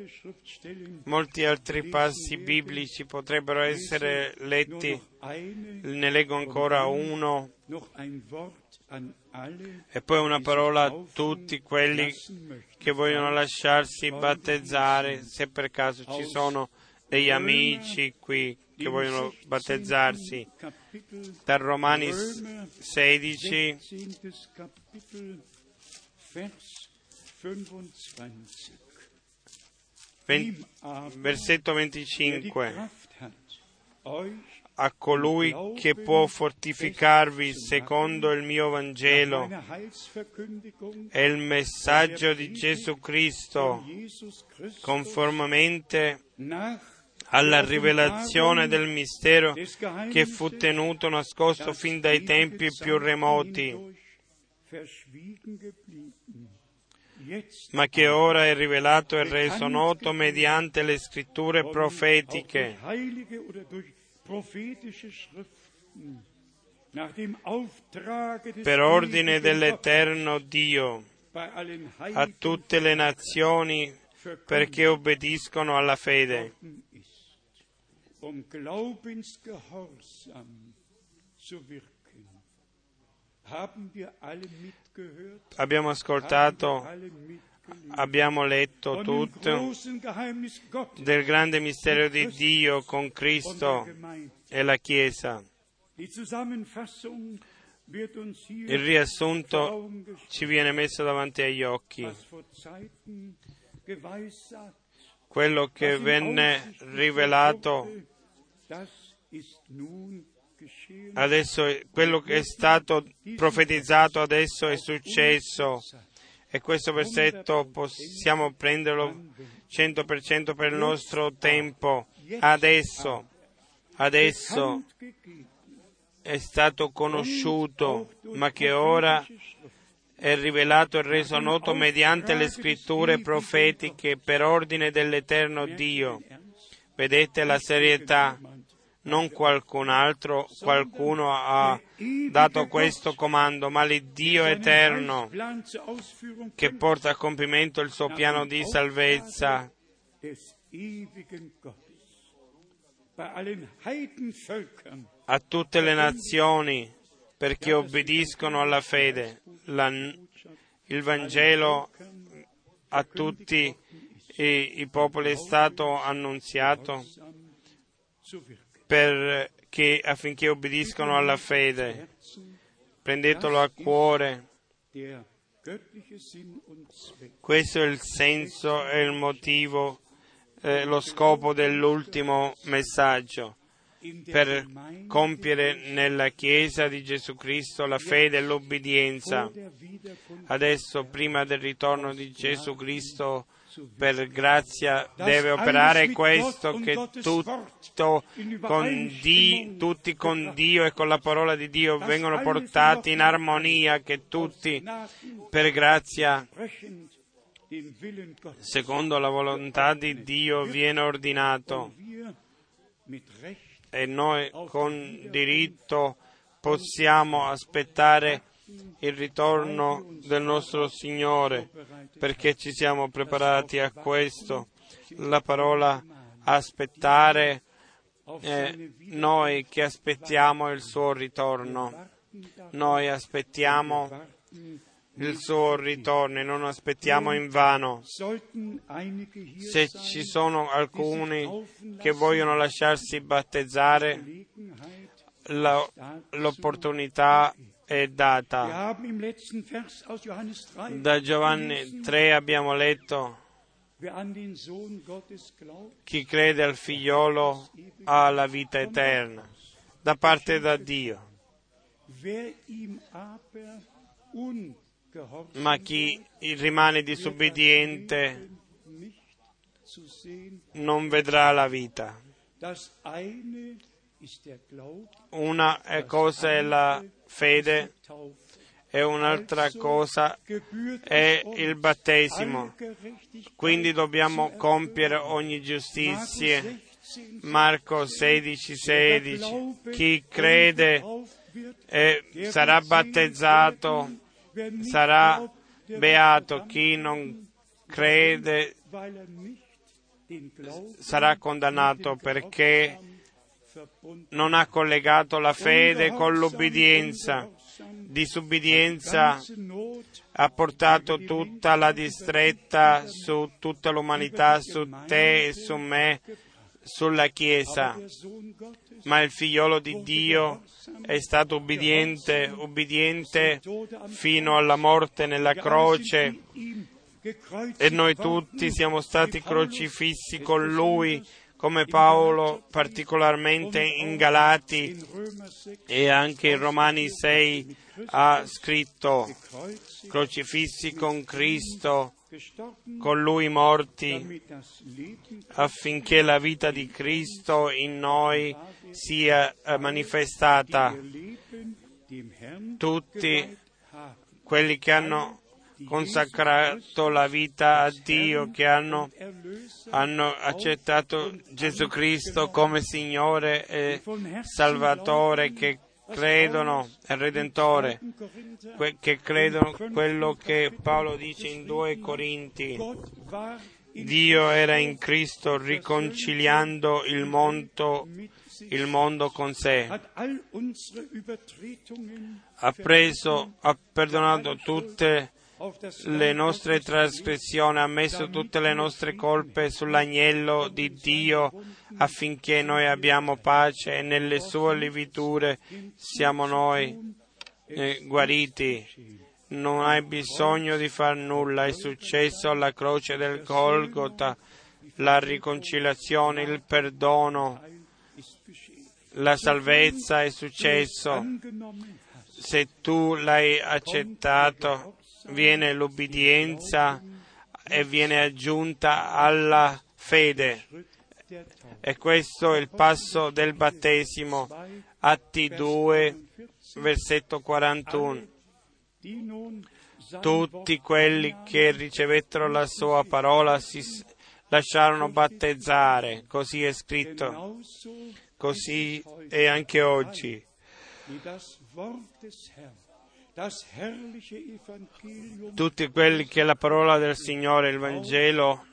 Molti altri passi biblici potrebbero essere letti. Ne leggo ancora uno. E poi una parola a tutti quelli che vogliono lasciarsi battezzare, se per caso ci sono degli amici qui che vogliono battezzarsi. Da Romani 16, versetto 25 a colui che può fortificarvi secondo il mio Vangelo. E il messaggio di Gesù Cristo conformemente alla rivelazione del mistero che fu tenuto nascosto fin dai tempi più remoti, ma che ora è rivelato e reso noto mediante le scritture profetiche per ordine dell'eterno Dio a tutte le nazioni perché obbediscono alla fede. Abbiamo ascoltato, abbiamo letto tutto del grande mistero di Dio con Cristo e la Chiesa. Il riassunto ci viene messo davanti agli occhi. Quello che venne rivelato adesso, quello che è stato profetizzato adesso è successo e questo versetto possiamo prenderlo 100% per il nostro tempo. Adesso, adesso è stato conosciuto, ma che ora è rivelato e reso noto mediante le scritture profetiche per ordine dell'eterno Dio. Vedete la serietà? Non qualcun altro, qualcuno ha dato questo comando, ma l'Iddio eterno che porta a compimento il suo piano di salvezza a tutte le nazioni perché obbediscono alla fede. La, il Vangelo a tutti i, i popoli è stato annunziato perché, affinché obbediscono alla fede. Prendetelo a cuore. Questo è il senso e il motivo, eh, lo scopo dell'ultimo messaggio per compiere nella Chiesa di Gesù Cristo la fede e l'obbedienza. Adesso, prima del ritorno di Gesù Cristo, per grazia deve operare questo, che tutto con Dio, tutti con Dio e con la parola di Dio vengono portati in armonia, che tutti per grazia secondo la volontà di Dio viene ordinato. e noi con diritto possiamo aspettare il ritorno del nostro Signore perché ci siamo preparati a questo. La parola aspettare, eh, noi che aspettiamo il suo ritorno, noi aspettiamo il suo ritorno e non aspettiamo in vano. Se ci sono alcuni che vogliono lasciarsi battezzare, l'opportunità è data. Da Giovanni 3 abbiamo letto chi crede al figliolo ha la vita eterna da parte da Dio. Ma chi rimane disobbediente non vedrà la vita. Una cosa è la fede e un'altra cosa è il battesimo. Quindi dobbiamo compiere ogni giustizia. Marco 16, 16. Chi crede e sarà battezzato sarà beato. Chi non crede sarà condannato perché non ha collegato la fede con l'obbedienza. Disubbidienza ha portato tutta la distretta su tutta l'umanità, su te e su me, sulla Chiesa. Ma il figliolo di Dio è stato ubbidiente, ubbidiente fino alla morte nella croce e noi tutti siamo stati crocifissi con lui, come Paolo particolarmente in Galati e anche in Romani 6 ha scritto, crocifissi con Cristo, con lui morti, affinché la vita di Cristo in noi sia manifestata. Tutti quelli che hanno consacrato la vita a Dio, che hanno, hanno, accettato Gesù Cristo come Signore e Salvatore, che credono, è Redentore, che credono quello che Paolo dice in 2 Corinti. Dio era in Cristo riconciliando il mondo, il mondo con sé. Ha preso, ha perdonato tutte le nostre trasgressioni, ha messo tutte le nostre colpe sull'agnello di Dio affinché noi abbiamo pace e nelle sue liviture siamo noi eh, guariti. Non hai bisogno di far nulla, è successo alla croce del Golgota, la riconciliazione, il perdono, la salvezza è successo. Se tu l'hai accettato, viene l'obbedienza e viene aggiunta alla fede. E questo è il passo del battesimo, Atti 2, versetto 41. Tutti quelli che ricevettero la sua parola si lasciarono battezzare, così è scritto, così è anche oggi. Tutti quelli che la parola del Signore, il Vangelo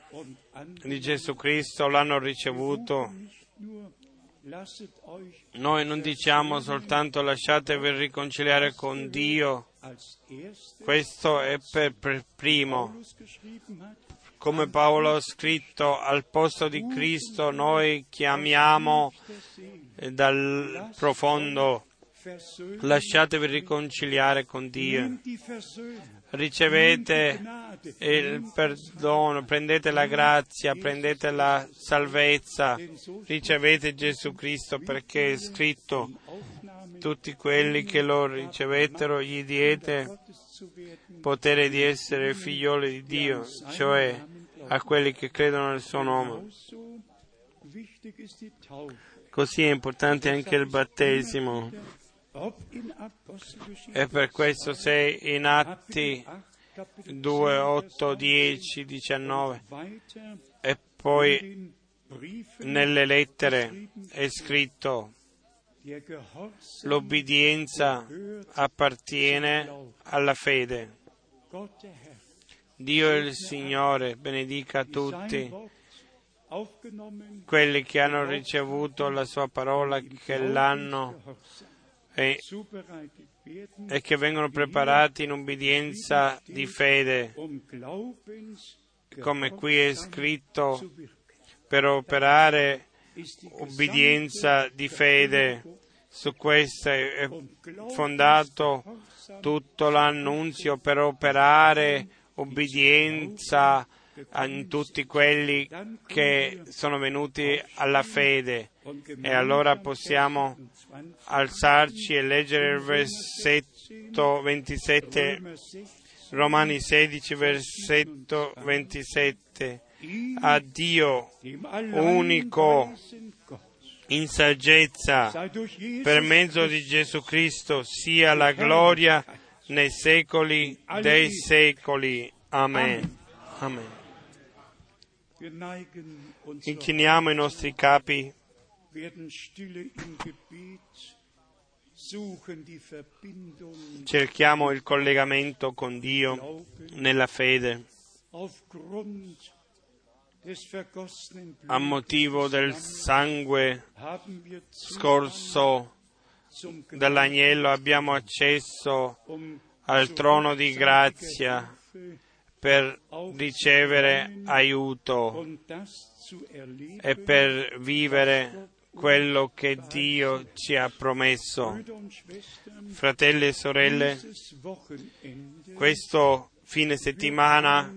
di Gesù Cristo l'hanno ricevuto, noi non diciamo soltanto lasciatevi riconciliare con Dio, questo è per, primo. Come Paolo ha scritto, al posto di Cristo noi chiamiamo dal profondo lasciatevi riconciliare con Dio, ricevete il perdono, prendete la grazia, prendete la salvezza, ricevete Gesù Cristo perché è scritto, tutti quelli che lo ricevettero gli diede potere di essere figlioli di Dio, cioè a quelli che credono nel suo nome. Così è importante anche il battesimo. E per questo se in Atti 2, 8, 10, 19 e poi nelle lettere è scritto l'obbedienza appartiene alla fede. Dio il Signore benedica tutti quelli che hanno ricevuto la sua parola, che l'hanno e, e che vengono preparati in obbedienza di fede, come qui è scritto, per operare obbedienza di fede. Su questo è fondato tutto l'annunzio per operare obbedienza in tutti quelli che sono venuti alla fede. E allora possiamo alzarci e leggere il versetto 27, Romani 16, versetto 27. A Dio unico, in saggezza per mezzo di Gesù Cristo sia la gloria nei secoli dei secoli. Amen. Amen. Inchiniamo i nostri capi. Cerchiamo il collegamento con Dio nella fede. A motivo del sangue scorso dall'agnello abbiamo accesso al trono di grazia per ricevere aiuto e per vivere quello che Dio ci ha promesso. Fratelli e sorelle, questo fine settimana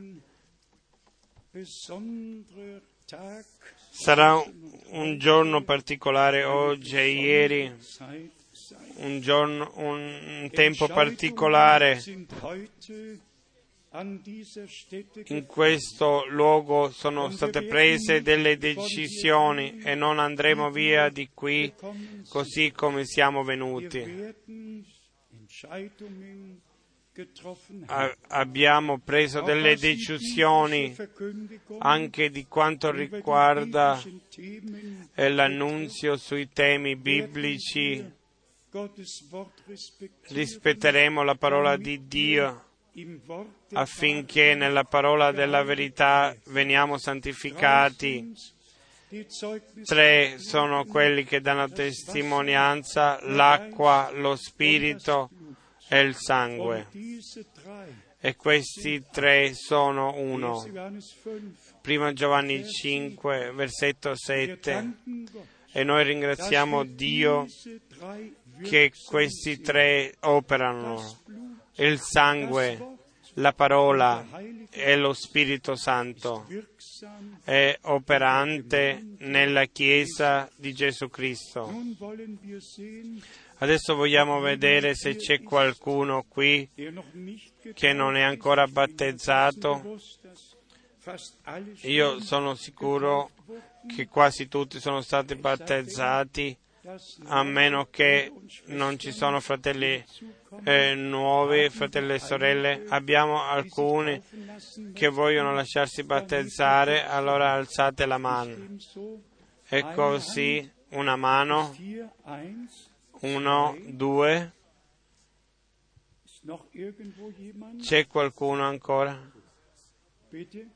sarà un giorno particolare oggi e ieri, un, giorno, un tempo particolare in questo luogo sono state prese delle decisioni e non andremo via di qui così come siamo venuti. abbiamo preso delle decisioni anche di quanto riguarda l'annunzio sui temi biblici. Rispetteremo la parola di Dio affinché nella parola della verità veniamo santificati. Tre sono quelli che danno testimonianza, l'acqua, lo spirito e il sangue. E questi tre sono uno. Prima Giovanni 5, versetto 7. E noi ringraziamo Dio che questi tre operano il sangue, la parola e lo Spirito Santo è operante nella Chiesa di Gesù Cristo. Adesso vogliamo vedere se c'è qualcuno qui che non è ancora battezzato. Io sono sicuro che quasi tutti sono stati battezzati, a meno che non ci sono fratelli eh, nuovi, fratelli e sorelle. Abbiamo alcuni che vogliono lasciarsi battezzare, allora alzate la mano. E così una mano, uno, due. C'è qualcuno ancora? Il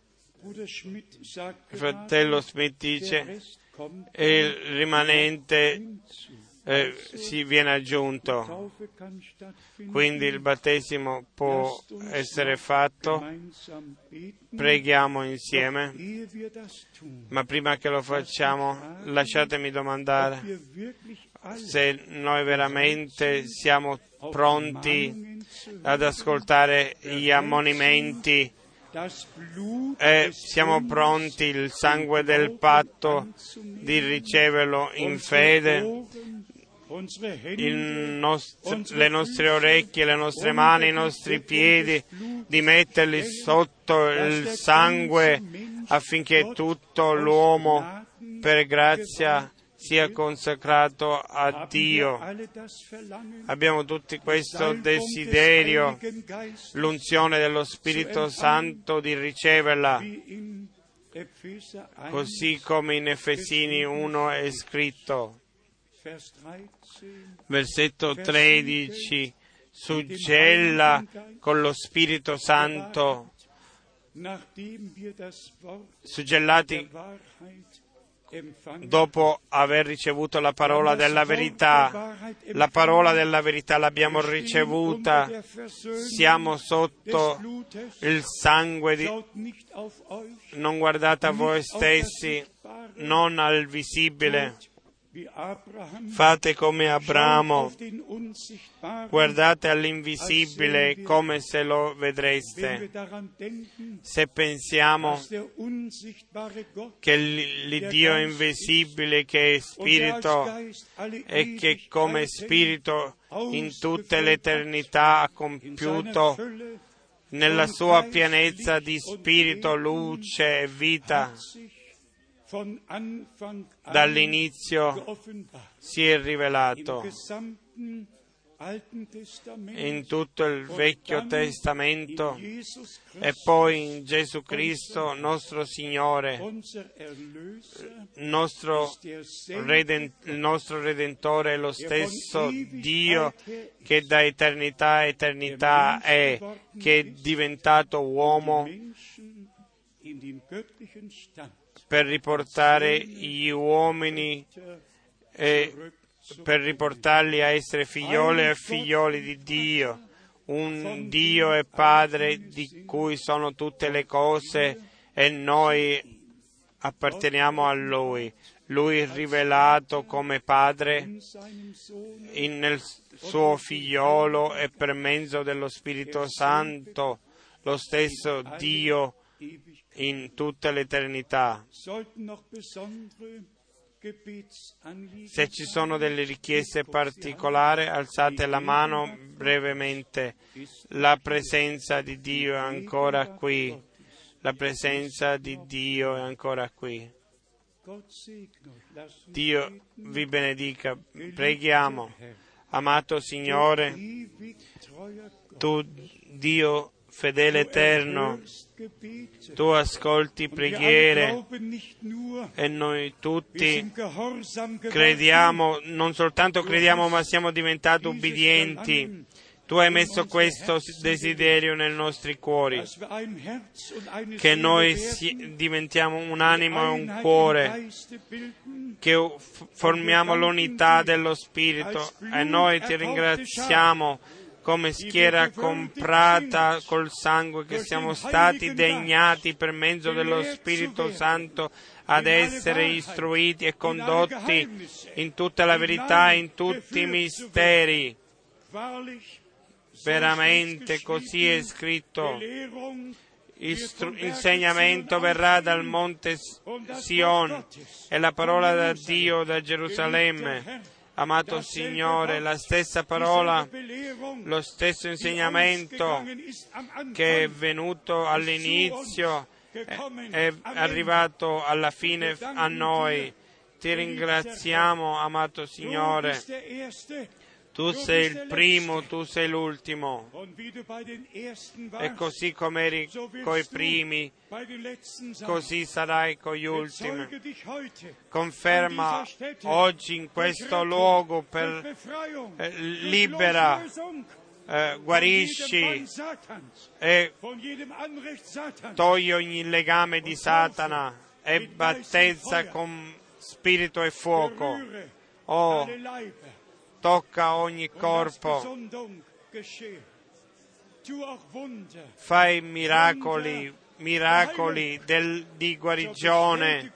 fratello Smith dice, il rimanente eh, si viene aggiunto. Quindi il battesimo può essere fatto, preghiamo insieme, ma prima che lo facciamo lasciatemi domandare se noi veramente siamo pronti ad ascoltare gli ammonimenti e siamo pronti il sangue del patto di riceverlo in fede. Nostro, le nostre orecchie, le nostre mani, i nostri piedi, di metterli sotto il sangue affinché tutto l'uomo per grazia sia consacrato a Dio. Abbiamo tutti questo desiderio, l'unzione dello Spirito Santo di riceverla, così come in Efesini 1 è scritto. Versetto 13. Suggella con lo Spirito Santo, suggellati dopo aver ricevuto la parola della verità. La parola della verità l'abbiamo ricevuta, siamo sotto il sangue di... Non guardate a voi stessi, non al visibile. Fate come Abramo, guardate all'invisibile come se lo vedreste. Se pensiamo che l'Iddio invisibile che è spirito e che come spirito in tutta l'eternità ha compiuto nella sua pienezza di spirito, luce e vita, dall'inizio si è rivelato. In tutto il Vecchio Testamento e poi in Gesù Cristo, nostro Signore, nostro ist derselbe, Reden- il nostro Redentore è lo stesso Dio che da eternità a eternità è, che è diventato uomo Per riportare gli uomini e per riportarli a essere figliole e figlioli di Dio, un Dio e Padre di cui sono tutte le cose e noi apparteniamo a Lui. Lui rivelato come Padre in nel suo figliolo e per mezzo dello Spirito Santo, lo stesso Dio. In tutta l'eternità. Se ci sono delle richieste particolari, alzate la mano brevemente. La presenza di Dio è ancora qui. La presenza di Dio è ancora qui. Dio vi benedica. Preghiamo. Amato Signore, tu Dio fedele eterno. Tu ascolti preghiere. e noi tutti crediamo, non soltanto crediamo, ma siamo diventati ubbidienti. Tu hai messo questo desiderio nei nostri cuori, che noi diventiamo un animo e un cuore, che formiamo l'unità dello Spirito. E noi ti ringraziamo come schiera comprata col sangue che siamo stati degnati per mezzo dello Spirito Santo ad essere istruiti e condotti in tutta la verità, in tutti i misteri. Veramente così è scritto. Istru- insegnamento verrà dal monte Sion e la parola da Dio da Gerusalemme. Amato Signore, la stessa parola, lo stesso insegnamento che è venuto all'inizio è, arrivato alla fine a noi. Ti ringraziamo, amato Signore. Tu sei il primo, tu sei l'ultimo. E così come eri coi primi, così sarai con gli ultimi. Conferma oggi in questo luogo per eh, libera, eh, guarisci e togli ogni legame di Satana e battezza con spirito e fuoco. Oh, tocca ogni corpo, fai miracoli, miracoli del- di guarigione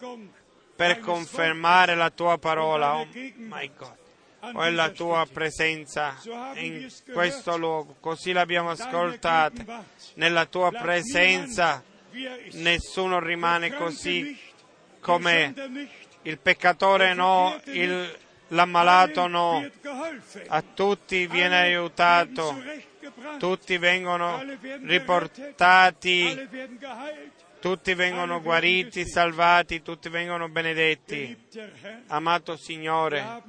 per confermare la tua parola. Oh my God. Oh, è la tua presenza in questo luogo, così l'abbiamo ascoltata. Nella tua presenza nessuno rimane così come il peccatore no, il, l'ammalato no. A tutti viene aiutato, tutti vengono riportati, tutti vengono guariti, salvati, tutti vengono benedetti. Amato Signore,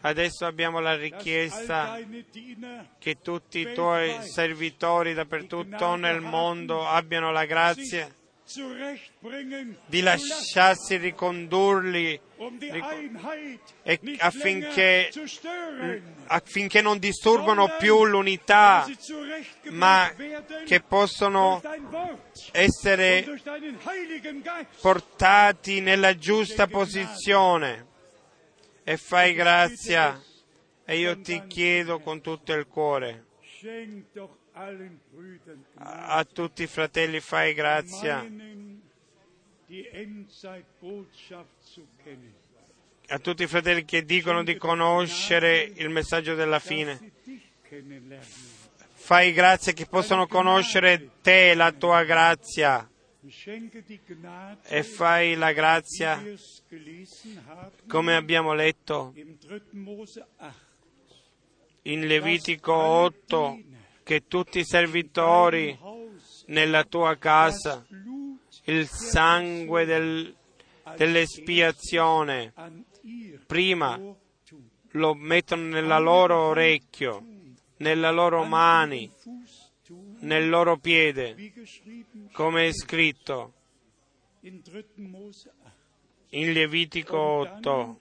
adesso abbiamo la richiesta che tutti i tuoi servitori dappertutto nel mondo abbiano la grazia di lasciarsi ricondurli e affinché, affinché non disturbano più l'unità, ma che possono essere portati nella giusta posizione. E fai grazia. E io ti chiedo con tutto il cuore, a tutti i fratelli fai grazia, a tutti i fratelli che dicono di conoscere il messaggio della fine. Fai grazia che possano conoscere te, la tua grazia, e fai la grazia, come abbiamo letto in Levitico 8, che tutti i servitori nella tua casa, il sangue del- dell'espiazione, prima lo mettono nella loro orecchio, nella loro mani, nel loro piede, come è scritto in Levitico 8,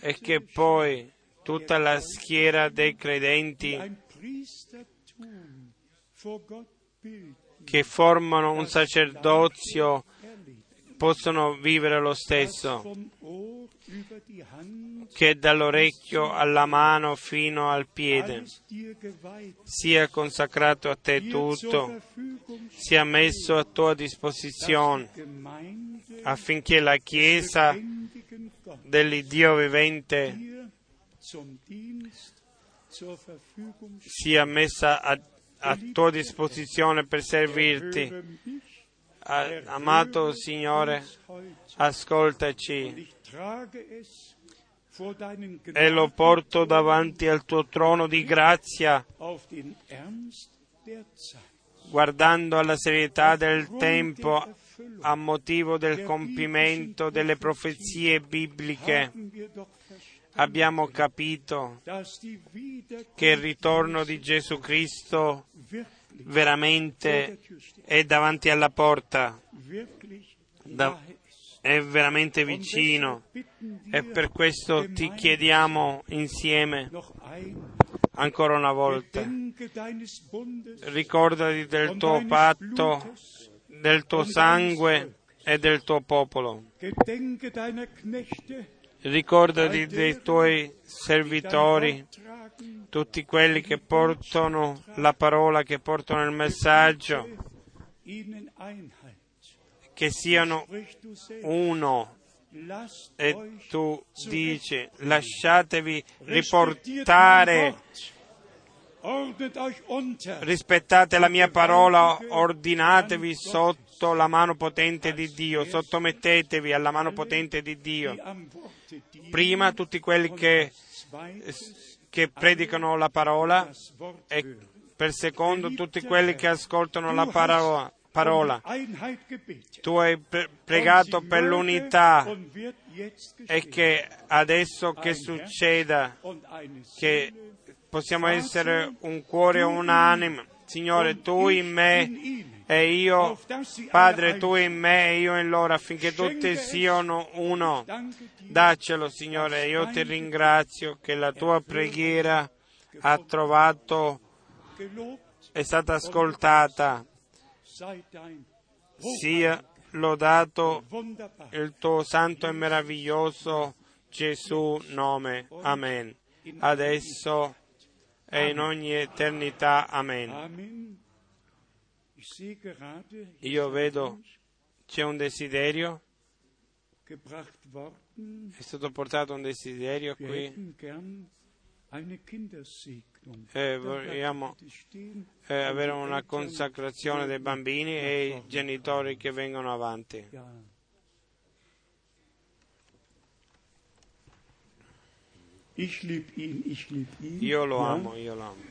e che poi tutta la schiera dei credenti che formano un sacerdozio possono vivere lo stesso, che dall'orecchio alla mano fino al piede sia consacrato a te tutto, sia messo a tua disposizione affinché la Chiesa dell'Iddio vivente sia messa a, a tua disposizione per servirti. Amato Signore, ascoltaci. E lo porto davanti al tuo trono di grazia, guardando alla serietà del tempo a motivo del compimento delle profezie bibliche. Abbiamo capito che il ritorno di Gesù Cristo veramente è davanti alla porta, è veramente vicino e per questo ti chiediamo insieme ancora una volta, ricordati del tuo patto, del tuo sangue e del tuo popolo. Ricordati dei tuoi servitori, tutti quelli che portano la parola, che portano il messaggio, che siano uno. E tu dici, lasciatevi riportare, rispettate la mia parola, ordinatevi sotto la mano potente di Dio, sottomettetevi alla mano potente di Dio. Prima tutti quelli che, che predicano la parola e per secondo tutti quelli che ascoltano la parola parola. Tu hai pregato per l'unità e che adesso che succeda, che possiamo essere un cuore unanime. Signore, tu in me e io, Padre, tu in me e io in loro, affinché tutti siano uno. Daccelo, Signore, io ti ringrazio che la tua preghiera ha trovato, è stata ascoltata. Sia lodato il tuo santo e meraviglioso Gesù nome. Amen. Adesso e in ogni eternità. Amen. Io vedo c'è un desiderio. È stato portato un desiderio qui. Eh, vogliamo eh, avere una consacrazione dei bambini e i genitori che vengono avanti. Io lo amo, io lo amo.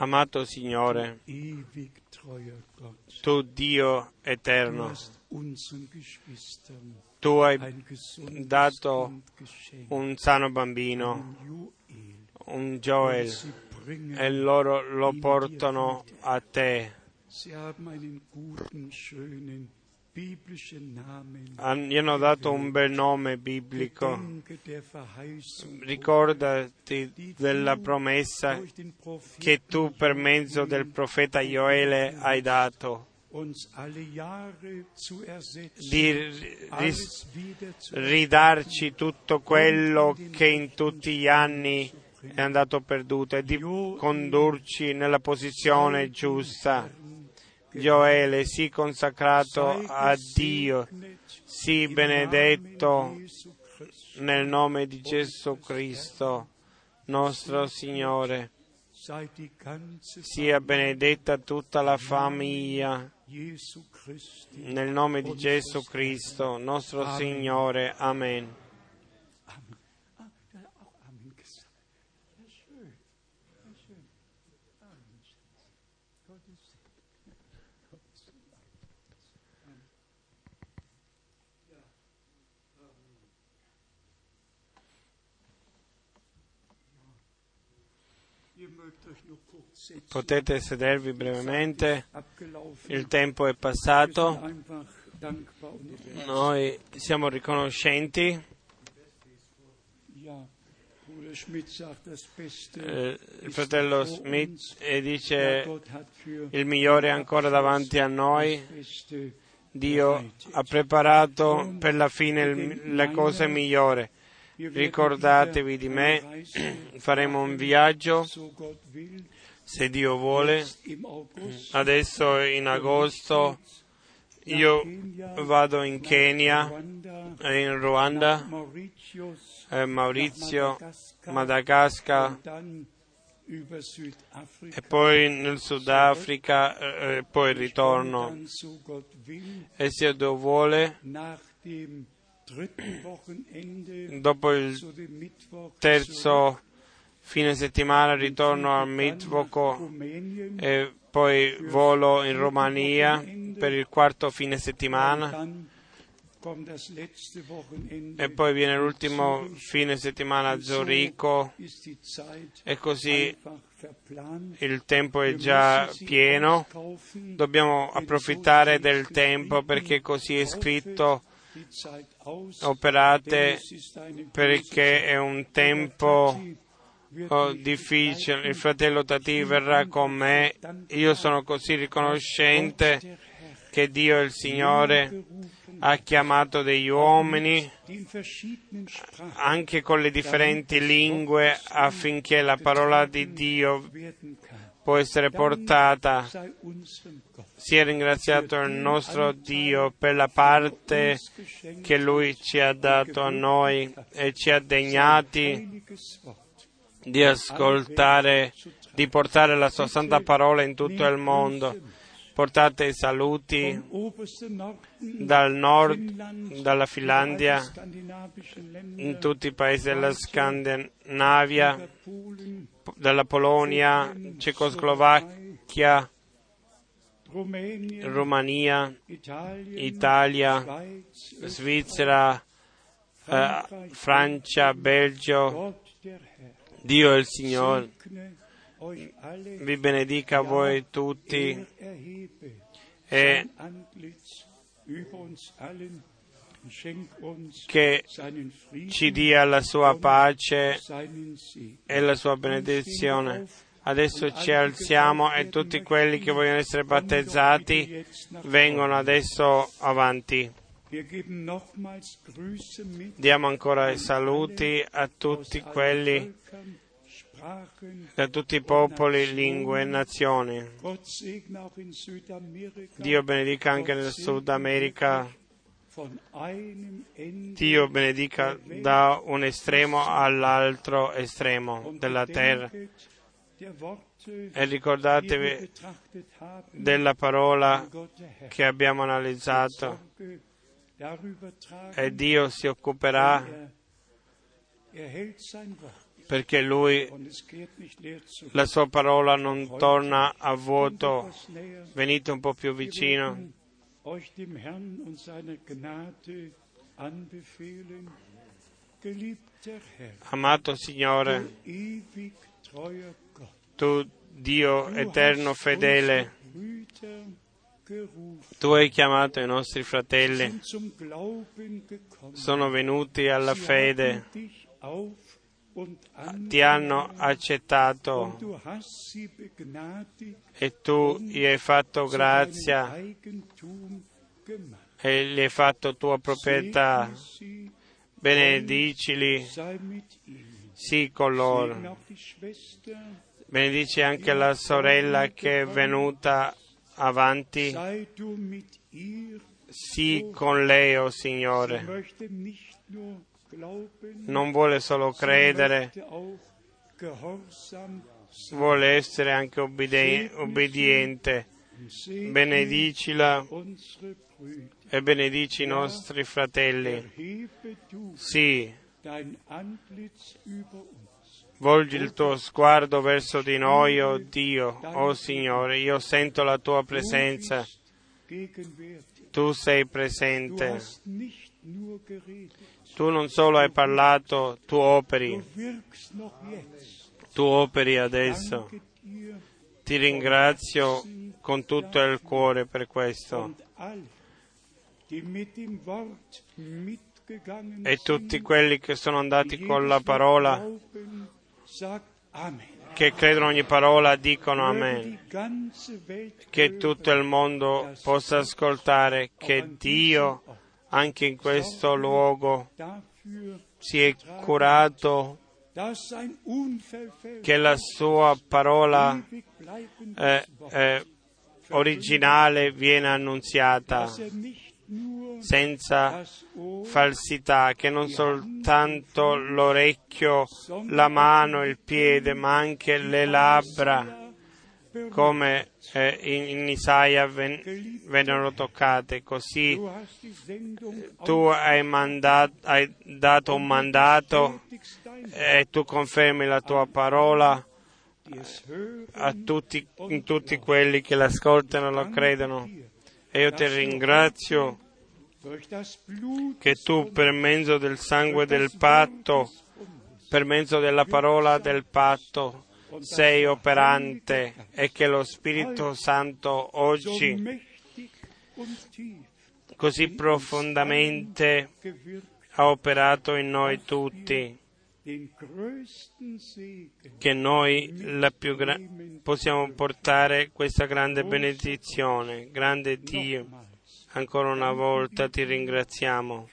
Amato Signore, tu Dio eterno, tu hai dato un sano bambino, un Joel, e loro lo portano a te. Gli hanno dato un bel nome biblico. Ricordati della promessa che tu per mezzo del profeta Joele hai dato. di ridarci tutto quello che in tutti gli anni è andato perduto e di condurci nella posizione giusta. Gioele, sii consacrato a Dio, sii benedetto nel nome di Gesù Cristo, nostro Signore. Sia benedetta tutta la famiglia nel nome di Gesù Cristo, nostro Signore. Amen. Potete sedervi brevemente, il tempo è passato, noi siamo riconoscenti. Eh, il fratello Smith dice il migliore è ancora davanti a noi. Dio ha preparato per la fine le cose migliori. Ricordatevi di me, *clears throat* faremo un viaggio se Dio vuole, adesso in agosto io vado in Kenya, in Ruanda, eh, Maurizio, Madagascar e poi nel Sudafrica e eh, poi ritorno. E se Dio vuole, dopo il terzo fine settimana ritorno a Mitvoko e poi volo in Romania per il quarto fine settimana. E poi viene l'ultimo fine settimana a Zurigo e così il tempo è già pieno, dobbiamo approfittare del tempo perché così è scritto. Operate perché è un tempo oh, difficile, il fratello Tati verrà con me, io sono così riconoscente che Dio il Signore ha chiamato degli uomini anche con le differenti lingue affinché la parola di Dio può essere portata. Sia ringraziato il nostro Dio per la parte che Lui ci ha dato a noi e ci ha degnati di ascoltare, di portare la sua santa parola in tutto il mondo. Portate i saluti dal nord, dalla Finlandia, in tutti i paesi della Scandinavia, dalla Polonia, Cecoslovacchia, Romania, Italia, Svizzera, eh, Francia, Belgio, Dio è il Signore vi benedica voi tutti e che ci dia la sua pace e la sua benedizione. Adesso ci alziamo e tutti quelli che vogliono essere battezzati vengono adesso avanti. Diamo ancora i saluti a tutti quelli, da tutti i popoli, lingue e nazioni. Dio benedica anche nel Sud America. Dio benedica da un estremo all'altro estremo della terra. E ricordatevi della parola che abbiamo analizzato e Dio si occuperà perché Lui, la sua parola non torna a vuoto. Venite un po' più vicino. Amato Signore, tu Dio eterno fedele, tu hai chiamato i nostri fratelli, sono venuti alla fede ti hanno accettato e tu gli hai fatto grazia e gli hai fatto tua proprietà. Benedicili, sì con loro. Benedici anche la sorella che è venuta avanti. Sì con lei, o Sie Signore. Non vuole solo credere, vuole essere anche obbedi- obbediente. Benedicila e benedici i nostri fratelli. Sì, volgi il tuo sguardo verso di noi, o Dio, o Signore. Io sento la tua presenza. Tu sei presente. Tu non solo hai parlato, tu operi. Tu operi adesso. Ti ringrazio con tutto il cuore per questo. E tutti quelli che sono andati con la parola, che credono ogni parola, dicono Amen. Che tutto il mondo possa ascoltare che Dio, anche in questo luogo, si è curato, che la sua parola eh, eh, originale viene annunziata er senza falsità, che non soltanto l'orecchio, la mano, il piede, ma anche le labbra, come eh, in, Isaia ven- vennero toccate. Così Sendung tu hai, mandato, hai dato un mandato dein e tu confermi la tua parola a tutti, tutti quelli che l'ascoltano e lo credono. E io ti ringrazio che tu per mezzo del sangue del patto, per mezzo della parola del patto, sei operante e che lo Spirito Santo oggi così profondamente ha operato in noi tutti che noi gra- possiamo portare questa grande benedizione. Grande Dio, ancora una volta ti ringraziamo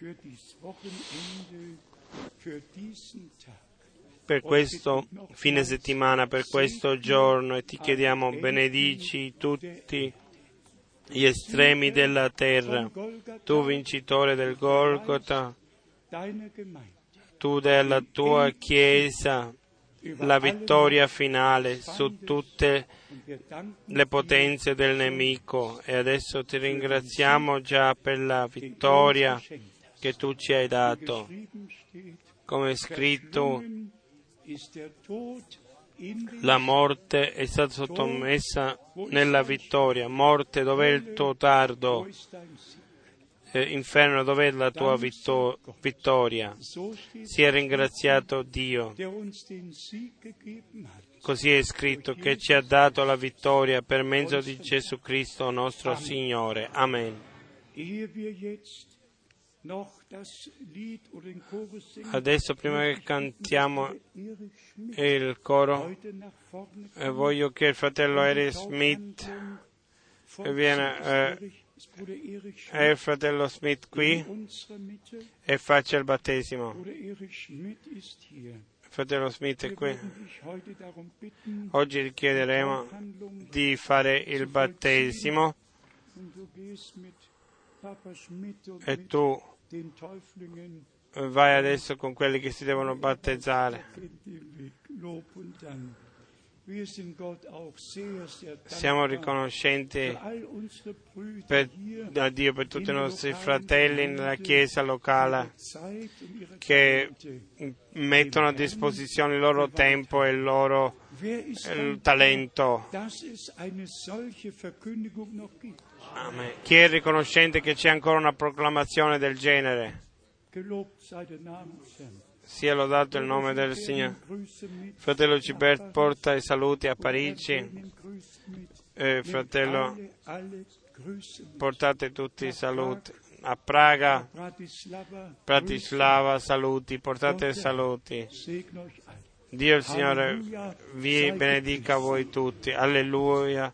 per questo fine settimana, per questo giorno e ti chiediamo benedici tutti gli estremi della terra, tu vincitore del Gemeinde tu della tua Chiesa, la vittoria finale su tutte le potenze del nemico. e adesso ti ringraziamo già per la vittoria che tu ci hai dato. Come è scritto, la morte è stata sottomessa nella vittoria. Morte, dov'è il tuo tardo? Eh, inferno, dov'è la tua vitto- vittoria? Steht Sia ringraziato Dio. Così è scritto che ci ha dato la vittoria per mezzo di Gesù Cristo nostro Signore. Amen. Adesso prima che cantiamo il coro, eh, voglio che il fratello Eric Smith viene, eh, Erich è il Schmidt fratello Smith qui e faccia il battesimo. Il fratello Smith è qui. Oggi gli chiederemo Handlung di fare il battesimo. E tu vai adesso con quelli che si devono battezzare. Siamo riconoscenti per, a Dio per tutti i nostri fratelli nella chiesa locale che mettono a disposizione il loro tempo e il loro il dankbar, talento. Chi è riconoscente che c'è ancora una proclamazione del genere? Sia lodato il nome del Signore. Fratello Gilbert porta i saluti a Parigi. Eh, fratello, portate tutti i saluti. A Praga, Bratislava. Saluti, portate saluti. Euch alle. Dio il Signore vi benedica voi tutti. Alleluia.